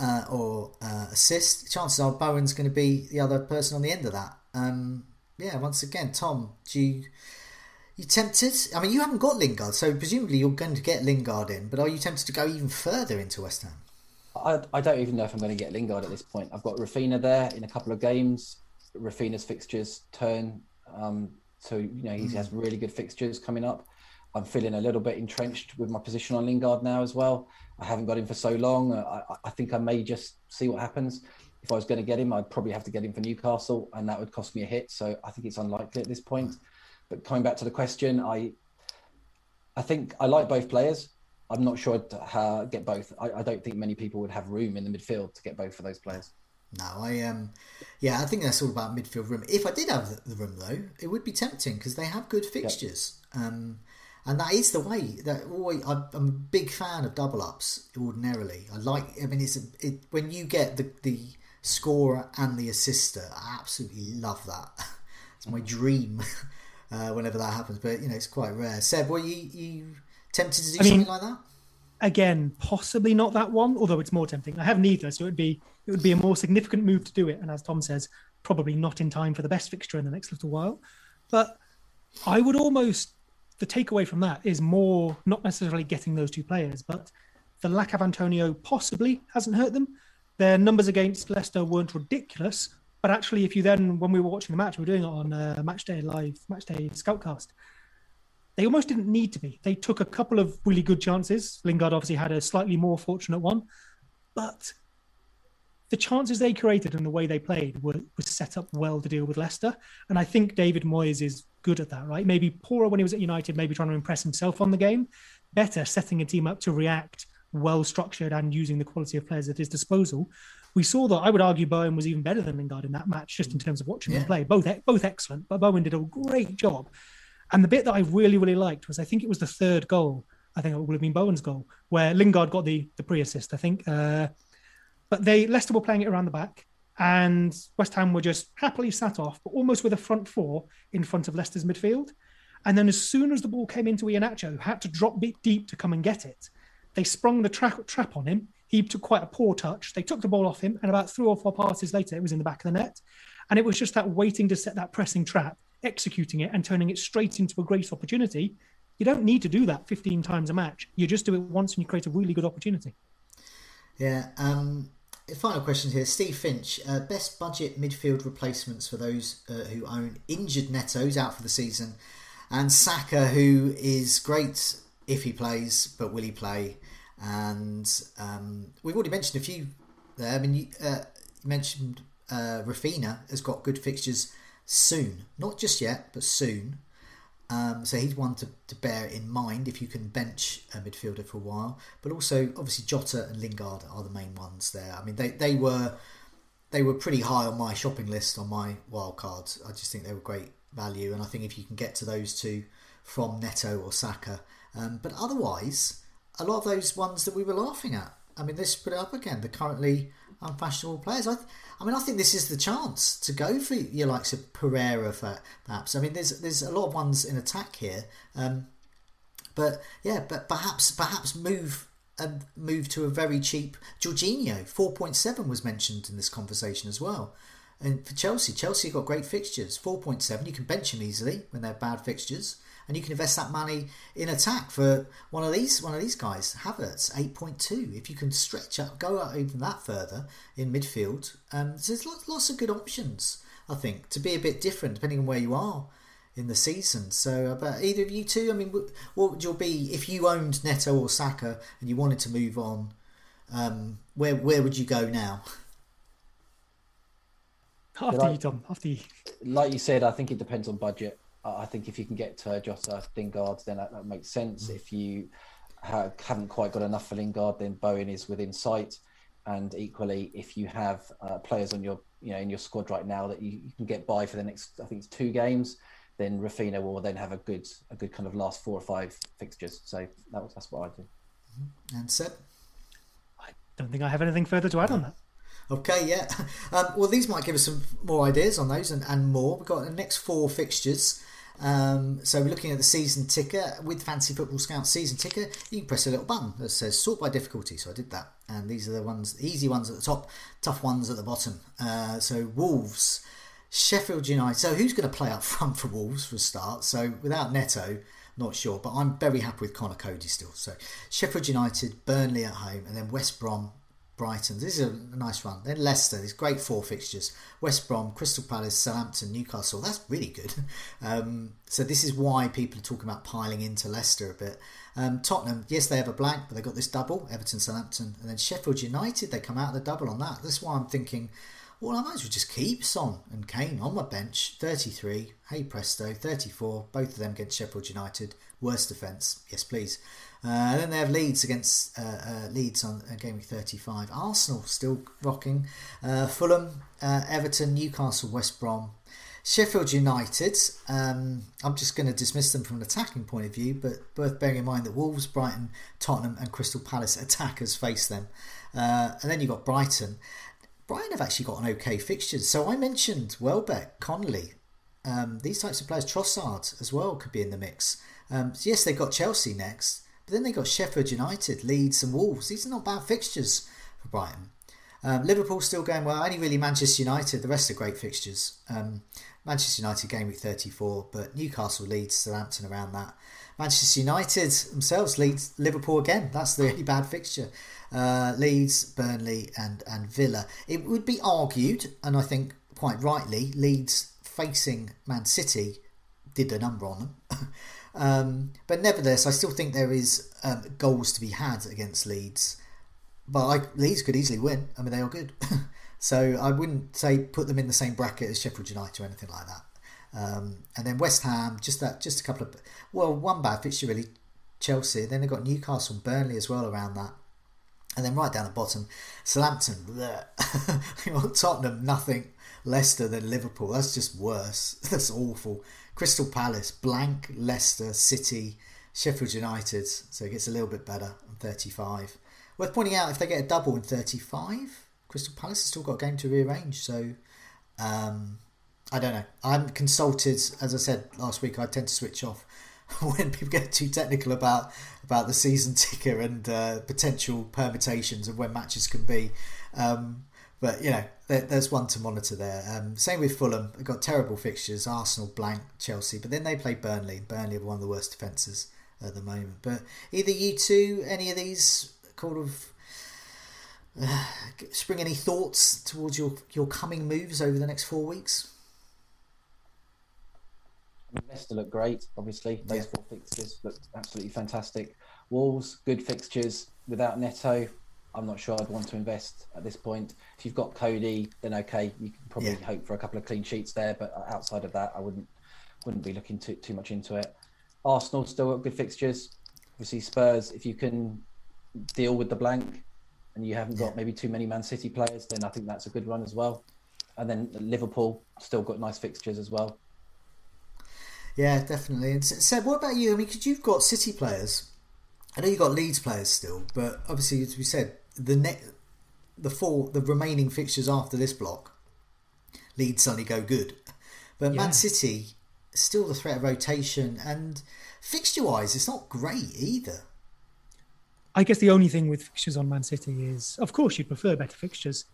uh, or assist, chances are Bowen's going to be the other person on the end of that. Um, yeah, once again, Tom, do you you tempted? I mean, you haven't got Lingard, so presumably you're going to get Lingard in. But are you tempted to go even further into West Ham? I, I don't even know if I'm going to get Lingard at this point. I've got Raphinha there in a couple of games. Raphinha's fixtures turn, um, so you know he mm. has really good fixtures coming up. I'm feeling a little bit entrenched with my position on Lingard now as well. I haven't got him for so long. I, I think I may just see what happens if I was going to get him, I'd probably have to get him for Newcastle, and that would cost me a hit. So I think it's unlikely at this point. But coming back to the question, I I think I like both players. I'm not sure I'd get both. I, I, don't think many people would have room in the midfield to get both of those players. No, I um, yeah, I think that's all about midfield room. If I did have the room though, it would be tempting because they have good fixtures. Yep. Um, and that is the way that always, I'm a big fan of double ups ordinarily. I like. I mean, it's a, it, when you get the the scorer and the assister. I absolutely love that. it's my dream uh, whenever that happens. But you know, it's quite rare. Seb, were you, you tempted to do I something mean, like that? Again, possibly not that one, although it's more tempting. I have neither, so it would be it would be a more significant move to do it. And as Tom says, probably not in time for the best fixture in the next little while. But I would almost the takeaway from that is more not necessarily getting those two players, but the lack of Antonio possibly hasn't hurt them. Their numbers against Leicester weren't ridiculous, but actually, if you then, when we were watching the match, we were doing it on uh, Match Day Live, Match Day Scoutcast, they almost didn't need to be. They took a couple of really good chances. Lingard obviously had a slightly more fortunate one, but the chances they created and the way they played were was set up well to deal with Leicester. And I think David Moyes is good at that, right? Maybe poorer when he was at United, maybe trying to impress himself on the game, better setting a team up to react well structured and using the quality of players at his disposal. We saw that I would argue Bowen was even better than Lingard in that match, just in terms of watching yeah. them play. Both both excellent, but Bowen did a great job. And the bit that I really really liked was I think it was the third goal. I think it would have been Bowen's goal where Lingard got the the pre assist. I think, uh, but they Leicester were playing it around the back. And West Ham were just happily sat off, but almost with a front four in front of Leicester's midfield. And then as soon as the ball came into Iheanacho, who had to drop bit deep to come and get it, they sprung the tra- trap on him. He took quite a poor touch. They took the ball off him, and about three or four passes later, it was in the back of the net. And it was just that waiting to set that pressing trap, executing it, and turning it straight into a great opportunity. You don't need to do that 15 times a match. You just do it once and you create a really good opportunity. Yeah. Um, final question here. Steve Finch, uh, best budget midfield replacements for those uh, who own injured Neto's out for the season, and Saka, who is great if he plays, but will he play? And um, we've already mentioned a few there. I mean, you, uh, you mentioned uh, Raphinha has got good fixtures soon, not just yet, but soon. Um, so he's one to, to bear in mind if you can bench a midfielder for a while. But also, obviously, Jota and Lingard are the main ones there. I mean, they, they were they were pretty high on my shopping list on my wild cards. I just think they were great value, and I think if you can get to those two from Neto or Saka, um, but otherwise, a lot of those ones that we were laughing at. I mean, let's put it up again. The currently unfashionable players. I, I mean, I think this is the chance to go for your likes of Pereira, for, perhaps. I mean, there's there's a lot of ones in attack here, um, but yeah, but perhaps perhaps move and move to a very cheap Jorginho. Four point seven was mentioned in this conversation as well. And for Chelsea, Chelsea got great fixtures. Four point seven, you can bench them easily when they're bad fixtures and you can invest that money in attack for one of these one of these guys. Havertz eight point two. If you can stretch up, go out even that further in midfield, um, so there's lots, lots of good options. I think to be a bit different depending on where you are in the season. So, uh, but either of you two, I mean, what would your be if you owned Neto or Saka and you wanted to move on? Um, where where would you go now? After you, Tom. After you. Like you said, I think it depends on budget. I think if you can get to Jota, Lingard, then that, that makes sense. Mm. If you have, not quite got enough for Lingard, then Bowen is within sight. And equally, if you have uh, players on your, you know, in your squad right now that you, you, can get by for the next, I think it's two games, then Raphinha will then have a good, a good kind of last four or five fixtures. So that was, that's what I do. Mm-hmm. And Seb, I don't think I have anything further to add on that. Okay, yeah. Um, well, these might give us some more ideas on those and, and more. We've got the next four fixtures. Um, so we're looking at the season ticker with Fantasy Football Scout season ticker. You can press a little button that says sort by difficulty. So I did that, and these are the ones, easy ones at the top, tough ones at the bottom. Uh, so Wolves, Sheffield United. So who's going to play up front for Wolves for a start? So without Neto, not sure, but I'm very happy with Conor Coady still. So Sheffield United, Burnley at home, and then West Brom, Brighton. This is a nice run. Then Leicester, these great four fixtures. West Brom, Crystal Palace, Southampton, Newcastle. That's really good. Um, so this is why people are talking about piling into Leicester a bit. Um, Tottenham, yes, they have a blank, but they've got this double, Everton, Southampton. And then Sheffield United, they come out of the double on that. That's why I'm thinking, well, I might as well just keep Son and Kane on my bench. 33, hey presto, 34, both of them against Sheffield United. Worst defence, yes please. Uh, then they have Leeds against uh, uh, Leeds on uh, game week 35. Arsenal still rocking. Uh, Fulham, uh, Everton, Newcastle, West Brom. Sheffield United, um, I'm just going to dismiss them from an attacking point of view, but worth bearing in mind that Wolves, Brighton, Tottenham, and Crystal Palace attackers face them. and then you've got Brighton. Brighton have actually got an okay fixtures. So I mentioned Welbeck, Connolly, um, these types of players, Trossard as well could be in the mix. Um, so yes, they've got Chelsea next. But then they got Sheffield United, Leeds, and Wolves. These are not bad fixtures for Brighton. Um, Liverpool still going well. Only really Manchester United. The rest are great fixtures. Um, Manchester United game week 34, but Newcastle, Leeds, Southampton around that. Manchester United themselves Leeds, Liverpool again. That's the only bad fixture. Uh, Leeds, Burnley, and and Villa. It would be argued, and I think quite rightly, Leeds facing Man City did a number on them. Um, but nevertheless, I still think there is um, goals to be had against Leeds. But I, Leeds could easily win. I mean, they are good. so I wouldn't say put them in the same bracket as Sheffield United or anything like that. Um, and then West Ham, just that, just a couple of well, one bad fixture really. Chelsea. Then they've got Newcastle and Burnley as well around that. And then right down the bottom, Southampton, Tottenham, nothing. Leicester than Liverpool. That's just worse. That's awful. Crystal Palace, blank, Leicester, City, Sheffield United. So it gets a little bit better on 35. Worth pointing out if they get a double in 35, Crystal Palace has still got a game to rearrange. So um, I don't know. I'm consulted, as I said last week, I tend to switch off when people get too technical about about the season ticker and uh, potential permutations of when matches can be. Um, but you know, there, there's one to monitor there. Um, same with Fulham. They've got terrible fixtures. Arsenal blank, Chelsea, but then they play Burnley. Burnley are one of the worst defences at the moment. But either you two, any of these kind of uh, spring any thoughts towards your your coming moves over the next four weeks? Leicester look great, obviously. Those yeah. four fixtures looked absolutely fantastic. Wolves, good fixtures without Neto. I'm not sure I'd want to invest at this point. If you've got Coady, then okay, you can probably yeah. hope for a couple of clean sheets there. But outside of that, I wouldn't wouldn't be looking too too much into it. Arsenal still got good fixtures. Obviously, Spurs. If you can deal with the blank, and you haven't got maybe too many Man City players, then I think that's a good run as well. And then Liverpool still got nice fixtures as well. Yeah, definitely. And Seb, what about you? I mean, because you've got City players, I know you've got Leeds players still, but obviously, as we said, the net, the four, the remaining fixtures after this block, Leeds suddenly go good, but yeah. Man City still the threat of rotation and fixture wise, it's not great either. I guess the only thing with fixtures on Man City is, of course, you'd prefer better fixtures,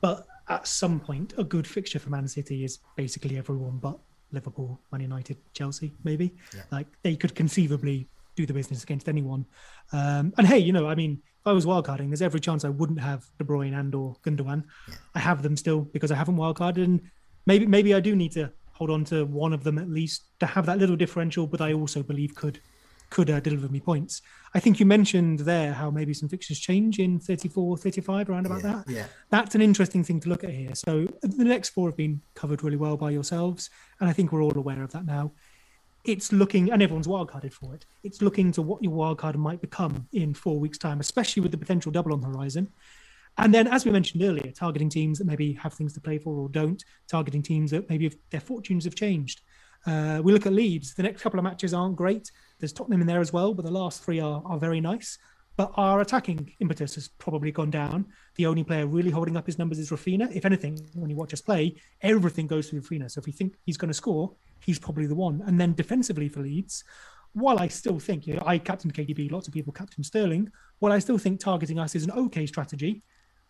but at some point, a good fixture for Man City is basically everyone but Liverpool, Man United, Chelsea, maybe. Yeah. Like they could conceivably do the business against anyone. Um, and hey, you know, I mean, if I was wildcarding, there's every chance I wouldn't have De Bruyne and or Gundogan. Yeah. I have them still because I haven't wildcarded, and maybe maybe I do need to hold on to one of them at least to have that little differential. But I also believe could could uh, deliver me points. I think you mentioned there how maybe some fixtures change in 34, 35, around about yeah, that. Yeah. That's an interesting thing to look at here. So the next four have been covered really well by yourselves. And I think we're all aware of that now. It's looking, and everyone's wildcarded for it. It's looking to what your wildcard might become in four weeks' time, especially with the potential double on the horizon. And then, as we mentioned earlier, targeting teams that maybe have things to play for or don't, targeting teams that maybe their fortunes have changed. Uh, we look at Leeds. The next couple of matches aren't great. There's Tottenham in there as well, but the last three are, are very nice. But our attacking impetus has probably gone down. The only player really holding up his numbers is Raphinha. If anything, when you watch us play, everything goes through Raphinha. So if we think he's going to score, he's probably the one. And then defensively for Leeds, while I still think, you know, I captain KDB, lots of people captain Sterling, while I still think targeting us is an okay strategy,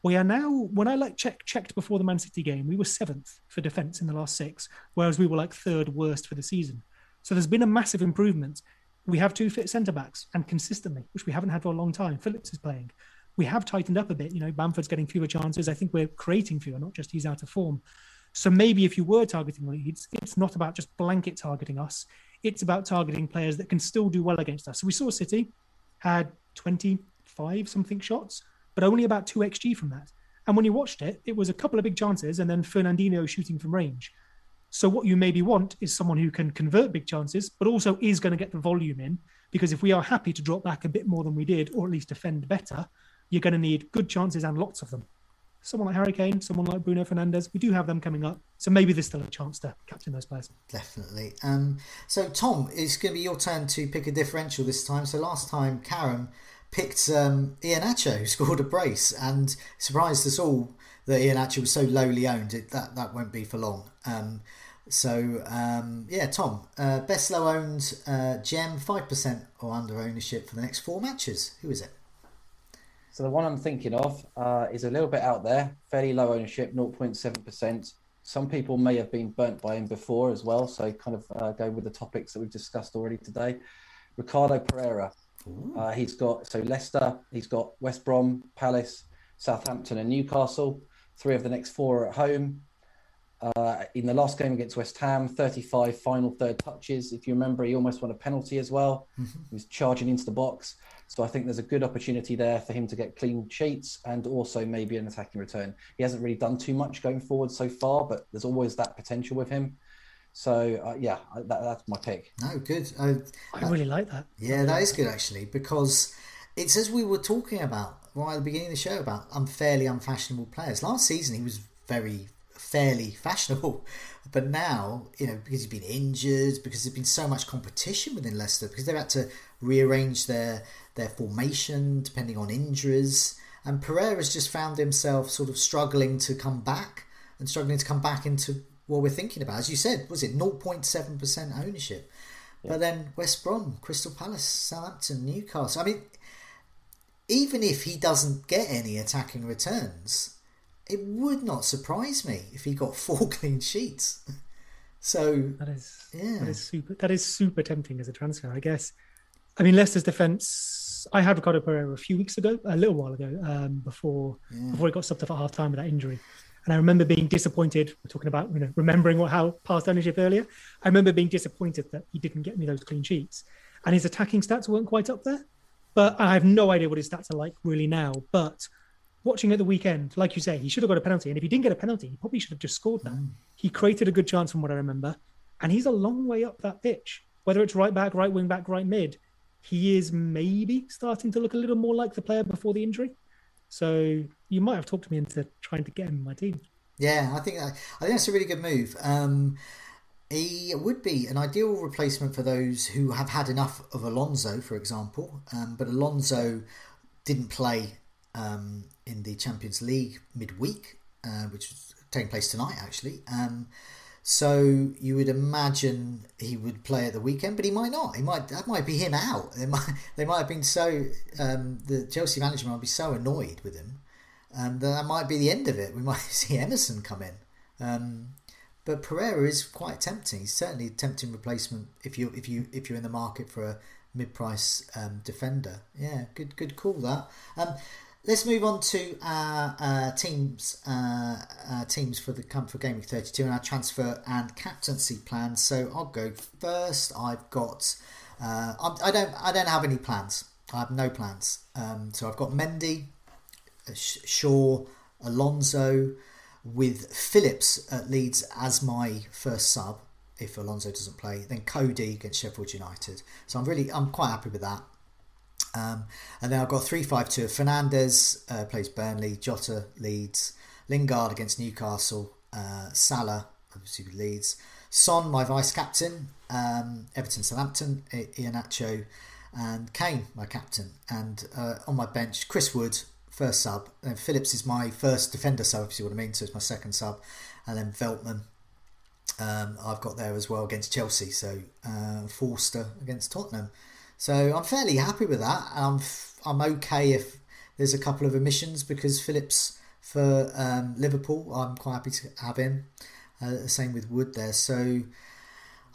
we are now, when I like check, checked before the Man City game, we were seventh for defence in the last six, whereas we were like third worst for the season. So there's been a massive improvement. We have two fit centre backs and consistently, which we haven't had for a long time. Phillips is playing. We have tightened up a bit. You know, Bamford's getting fewer chances. I think we're creating fewer, not just he's out of form. So maybe if you were targeting Leeds, it's not about just blanket targeting us. It's about targeting players that can still do well against us. So we saw City had 25 something shots but only about 2 xg from that. And when you watched it, it was a couple of big chances and then Fernandinho shooting from range. So what you maybe want is someone who can convert big chances, but also is going to get the volume in. Because if we are happy to drop back a bit more than we did, or at least defend better, you're going to need good chances and lots of them. Someone like Harry Kane, someone like Bruno Fernandes, we do have them coming up. So maybe there's still a chance to captain those players. Definitely. Um, so, Tom, it's going to be your turn to pick a differential this time. So, last time, Karen picked um, Iheanacho, who scored a brace, and surprised us all that Iheanacho was so lowly owned. It, that that won't be for long. Um, so um, yeah, Tom, uh, best low owned uh, gem, five percent or under ownership for the next four matches. Who is it? So the one I'm thinking of uh, is a little bit out there, fairly low ownership, 0.7 percent. Some people may have been burnt by him before as well, so kind of uh, go with the topics that we've discussed already today. Ricardo Pereira, uh, he's got so Leicester, he's got West Brom, Palace, Southampton, and Newcastle. Three of the next four are at home. Uh, in the last game against West Ham, 35 final third touches. If you remember, he almost won a penalty as well. Mm-hmm. He was charging into the box. So I think there's a good opportunity there for him to get clean sheets and also maybe an attacking return. He hasn't really done too much going forward so far, but there's always that potential with him. So uh, yeah, that, that's my pick. No, good. I, I really like that. Yeah, that is good actually because it's as we were talking about right at the beginning of the show about unfairly unfashionable players. Last season he was very fairly fashionable, but now you know because he's been injured, because there's been so much competition within Leicester, because they've had to rearrange their their formation depending on injuries. And Pereira's just found himself sort of struggling to come back and struggling to come back into what we're thinking about. As you said, was it 0.7% ownership? Yeah. But then West Brom, Crystal Palace, Southampton, Newcastle. I mean, even if he doesn't get any attacking returns, it would not surprise me if he got four clean sheets. So that is yeah, that is super. That is super tempting as a transfer, I guess. I mean, Leicester's defence. I had Ricardo Pereira a few weeks ago, a little while ago, um, before yeah. before he got stopped off at half time with that injury. And I remember being disappointed. We're talking about you know remembering what how past ownership earlier. I remember being disappointed that he didn't get me those clean sheets, and his attacking stats weren't quite up there. But I have no idea what his stats are like really now. But watching at the weekend, like you say, he should have got a penalty. And if he didn't get a penalty, he probably should have just scored that. Mm. He created a good chance from what I remember. And he's a long way up that pitch. Whether it's right back, right wing back, right mid, he is maybe starting to look a little more like the player before the injury. So you might have talked me into trying to get him in my team. Yeah, I think I think that's a really good move. Um, he would be an ideal replacement for those who have had enough of Alonso, for example. Um, but Alonso didn't play um, in the Champions League midweek, uh, which is taking place tonight, actually. Um, so you would imagine he would play at the weekend, but he might not. He might that might be him out. They might they might have been so um, the Chelsea management might be so annoyed with him, and that might be the end of it. We might see Emerson come in. Um, but Pereira is quite tempting. He's certainly a tempting replacement if you if you if you're in the market for a mid-price um, defender. Yeah, good good call that. Let's move on to our uh, teams uh, uh, teams for the come for Game Week 32 and our transfer and captaincy plans. So I'll go first. I've got uh, I don't I don't have any plans. I have no plans. Um, so I've got Mendy, uh, Shaw, Alonso, with Phillips at Leeds as my first sub if Alonso doesn't play. Then Coady against Sheffield United. So I'm really I'm quite happy with that. Um, and then I've got 3 5 2. Fernandes uh, plays Burnley, Jota Leeds, Lingard against Newcastle, uh, Salah, obviously Leeds, Son, my vice captain, um, Everton Southampton, Iheanacho, and Kane, my captain. And uh, on my bench, Chris Wood, first sub. And Phillips is my first defender sub, if you see what I mean. So it's my second sub. And then Veltman, um, I've got there as well against Chelsea. So uh, Forster against Tottenham. So I'm fairly happy with that. I'm I'm okay if there's a couple of omissions because Phillips for um, Liverpool, I'm quite happy to have him. Uh, same with Wood there. So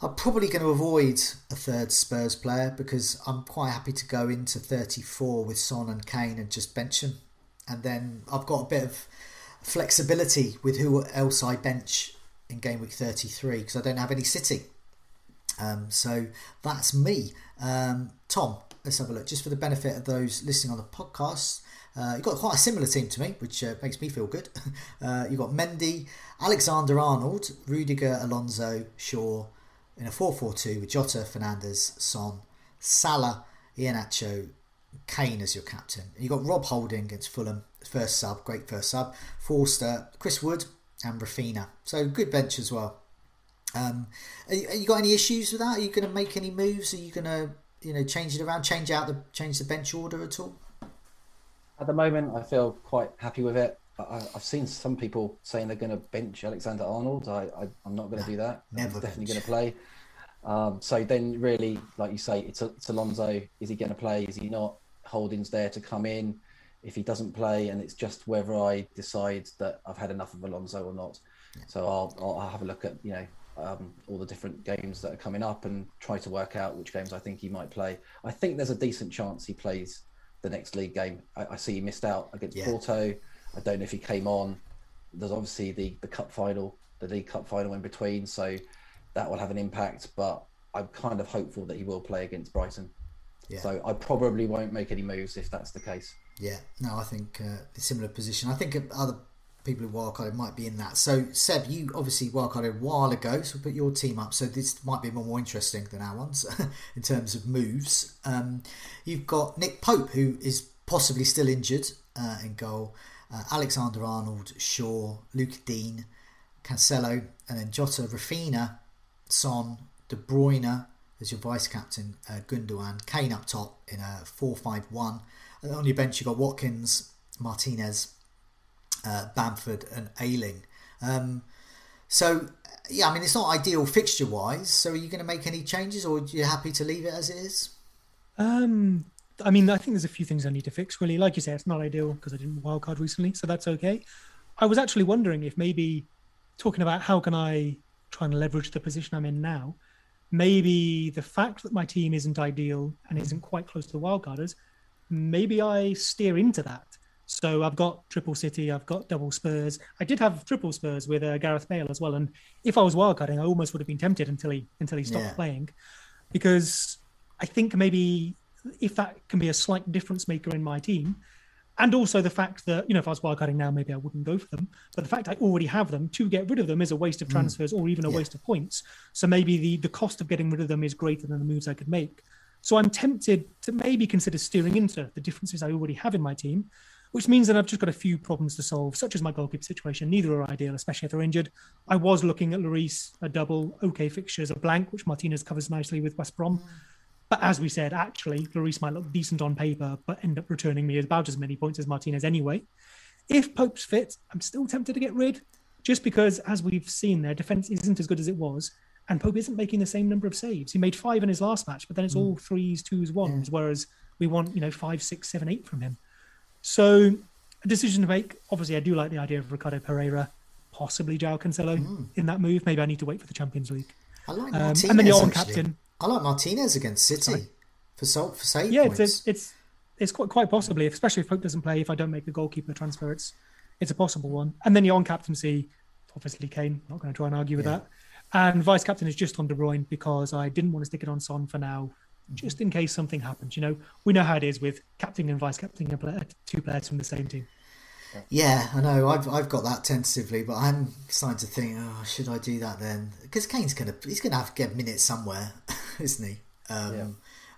I'm probably going to avoid a third Spurs player because I'm quite happy to go into 34 with Son and Kane and just bench him. And then I've got a bit of flexibility with who else I bench in game week 33 because I don't have any City. Um, so that's me. Um, Tom, let's have a look. Just for the benefit of those listening on the podcast, uh, you've got quite a similar team to me, which uh, makes me feel good. Uh, you've got Mendy, Alexander Arnold, Rudiger, Alonso, Shaw in a 4 4 2 with Jota, Fernandes, Son, Salah, Iheanacho, Kane as your captain. You've got Rob Holding against Fulham, first sub, great first sub. Forster, Chris Wood, and Raphinha. So good bench as well. Um, are you, got any issues with that? Are you going to make any moves? Are you going to you know change it around, change out the change the bench order at all? At the moment, I feel quite happy with it. I, have seen some people saying they're going to bench Alexander Arnold. I, I am not going to do that. Never. He's definitely going to play. Um, so then, really, like you say, it's, it's Alonso. Is he going to play? Is he not? Holding's there to come in. If he doesn't play, and it's just whether I decide that I've had enough of Alonso or not. Yeah. So I'll, I'll have a look at you know um, all the different games that are coming up and try to work out which games I think he might play. I think there's a decent chance he plays the next league game. I, I see he missed out against yeah. Porto. I don't know if he came on. There's obviously the the cup final, the league cup final in between, so that will have an impact. But I'm kind of hopeful that he will play against Brighton. Yeah. So I probably won't make any moves if that's the case. Yeah, no, I think uh, similar position. I think other people who wildcarded might be in that. So, Seb, you obviously wildcarded a while ago, so put your team up. So this might be more, more interesting than our ones in terms of moves. Um, you've got Nick Pope, who is possibly still injured uh, in goal. Uh, Alexander Arnold, Shaw, Lucas Digne, Cancelo, and then Jota, Raphinha, Son, De Bruyne as your vice captain, uh, Gundogan, Kane up top in a 4-5-1. And on your bench, you've got Watkins, Martinez, uh, Bamford and Ayling. Um, so, yeah, I mean, it's not ideal fixture wise. So, are you going to make any changes or are you happy to leave it as it is? Um, I mean, I think there's a few things I need to fix, really. Like you say, it's not ideal because I didn't wildcard recently, so that's okay. I was actually wondering if maybe talking about how can I try and leverage the position I'm in now, maybe the fact that my team isn't ideal and isn't quite close to the wildcarders, maybe I steer into that. So I've got triple City, I've got double Spurs. I did have triple Spurs with uh, Gareth Bale as well, and if I was wildcarding, I almost would have been tempted until he until he stopped yeah. playing, because I think maybe if that can be a slight difference maker in my team, and also the fact that you know if I was wildcarding now, maybe I wouldn't go for them. But the fact I already have them to get rid of them is a waste of mm. transfers mm. or even a yeah. waste of points. So maybe the the cost of getting rid of them is greater than the moves I could make. So I'm tempted to maybe consider steering into the differences I already have in my team, which means that I've just got a few problems to solve, such as my goalkeeper situation. Neither are ideal, especially if they're injured. I was looking at Lloris, a double, okay fixtures, a blank, which Martinez covers nicely with West Brom. But as we said, actually, Lloris might look decent on paper, but end up returning me about as many points as Martinez anyway. If Pope's fit, I'm still tempted to get rid, just because, as we've seen, their defense isn't as good as it was, and Pope isn't making the same number of saves. He made five in his last match, but then it's mm. all threes, twos, ones, yeah. whereas we want, you know, five, six, seven, eight from him. So, a decision to make. Obviously, I do like the idea of Ricardo Pereira, possibly Joao Cancelo mm. in that move. Maybe I need to wait for the Champions League. I like um, and then your own captain. I like Martinez against City Sorry. for salt for save yeah, points. it's it's it's quite quite possibly, especially if Pope doesn't play. If I don't make the goalkeeper transfer, it's it's a possible one. And then your on captaincy, obviously Kane. Not going to try and argue with yeah. that. And vice captain is just on De Bruyne because I didn't want to stick it on Son for now, just in case something happens. You know, we know how it is with captain and vice captain, and two players from the same team. Yeah, I know. I've I've got that tentatively, but I'm starting to think, oh, should I do that then? Because Kane's gonna he's gonna have to get minutes somewhere, isn't he? Um, yeah.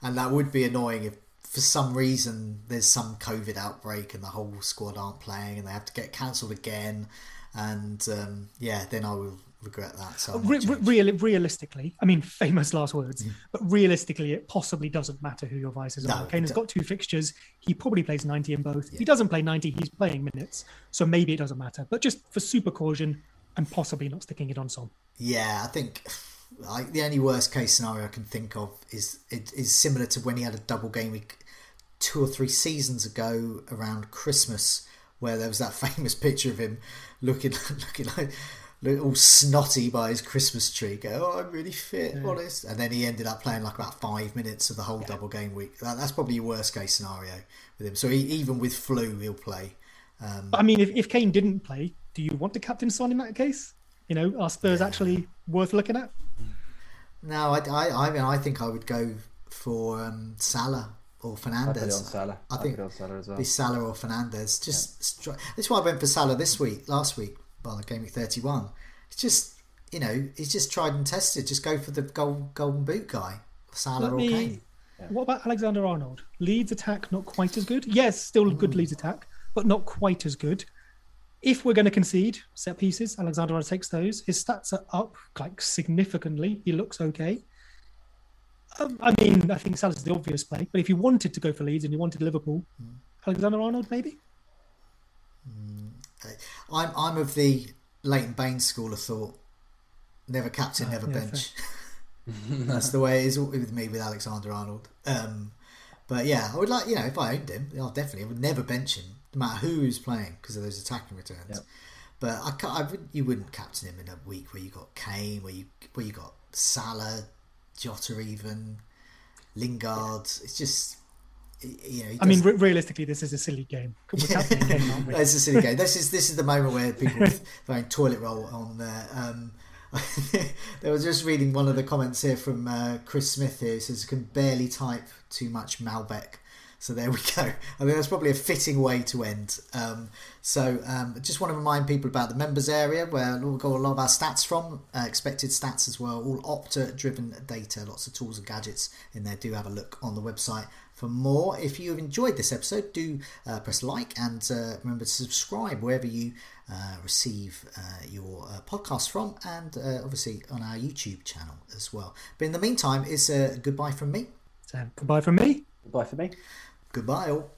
And that would be annoying if for some reason there's some COVID outbreak and the whole squad aren't playing and they have to get cancelled again. And um, yeah, then I will regret that. So Re- real, realistically, I mean, famous last words, mm. but realistically, it possibly doesn't matter who your vices no, are. Kane has got two fixtures. He probably plays 90 in both. Yeah. He doesn't play 90, he's playing minutes. So maybe it doesn't matter. But just for super caution and possibly not sticking it on Son. Yeah, I think like the only worst case scenario I can think of is it is similar to when he had a double game week two or three seasons ago around Christmas, where there was that famous picture of him looking looking like all snotty by his Christmas tree, go, "Oh, I'm really fit, yeah. honest," and then he ended up playing like about five minutes of the whole yeah. double game week. That, that's probably your worst case scenario with him. So he, even with flu, he'll play. Um, I mean, if, if Kane didn't play, do you want to captain Son in that case? You know, are Spurs yeah. actually worth looking at? No, I, I, I mean, I think I would go for um, Salah or Fernandes. Salah. I, think Salah as well. Be Salah or Fernandes. Just yeah. that's why I went for Salah this week, last week well, game week 31. It's just, you know, he's just tried and tested. Just go for the gold, golden boot guy, Salah or Kane. Yeah. What about Alexander Arnold? Leeds attack not quite as good. Yes, still a good mm. Leeds attack, but not quite as good. If we're going to concede set pieces, Alexander Arnold takes those. His stats are up like significantly. He looks okay. Um, I mean, I think Salah's the obvious play, but if you wanted to go for Leeds and you wanted Liverpool, mm. Alexander Arnold maybe. Mm. I'm I'm of the Leighton Baines school of thought. Never captain, oh, never yeah, bench. That's the way it is with me with Alexander Arnold. Um, but yeah, I would like you know if I owned him, I definitely would never bench him, no matter who's playing because of those attacking returns. Yep. But I, I would, you wouldn't captain him in a week where you got Kane, where you where you got Salah, Jota, even Lingard. It's just you know, I mean, re- realistically, this is a silly game. Yeah. game it's a silly game. This is this is the moment where people throwing toilet roll on there. Um, they were just reading one of the comments here from uh, Chris Smith here. He says, you "Can barely type too much Malbec." So there we go. I mean, that's probably a fitting way to end. Um, so um, just want to remind people about the members area where we've got a lot of our stats from, uh, expected stats as well, all Opta driven data, lots of tools and gadgets in there. Do have a look on the website for more. If you've enjoyed this episode, do uh, press like and uh, remember to subscribe wherever you uh, receive uh, your uh, podcast from, and uh, obviously on our YouTube channel as well. But in the meantime, it's a goodbye from me. So, goodbye from me. Goodbye from me. Goodbye all.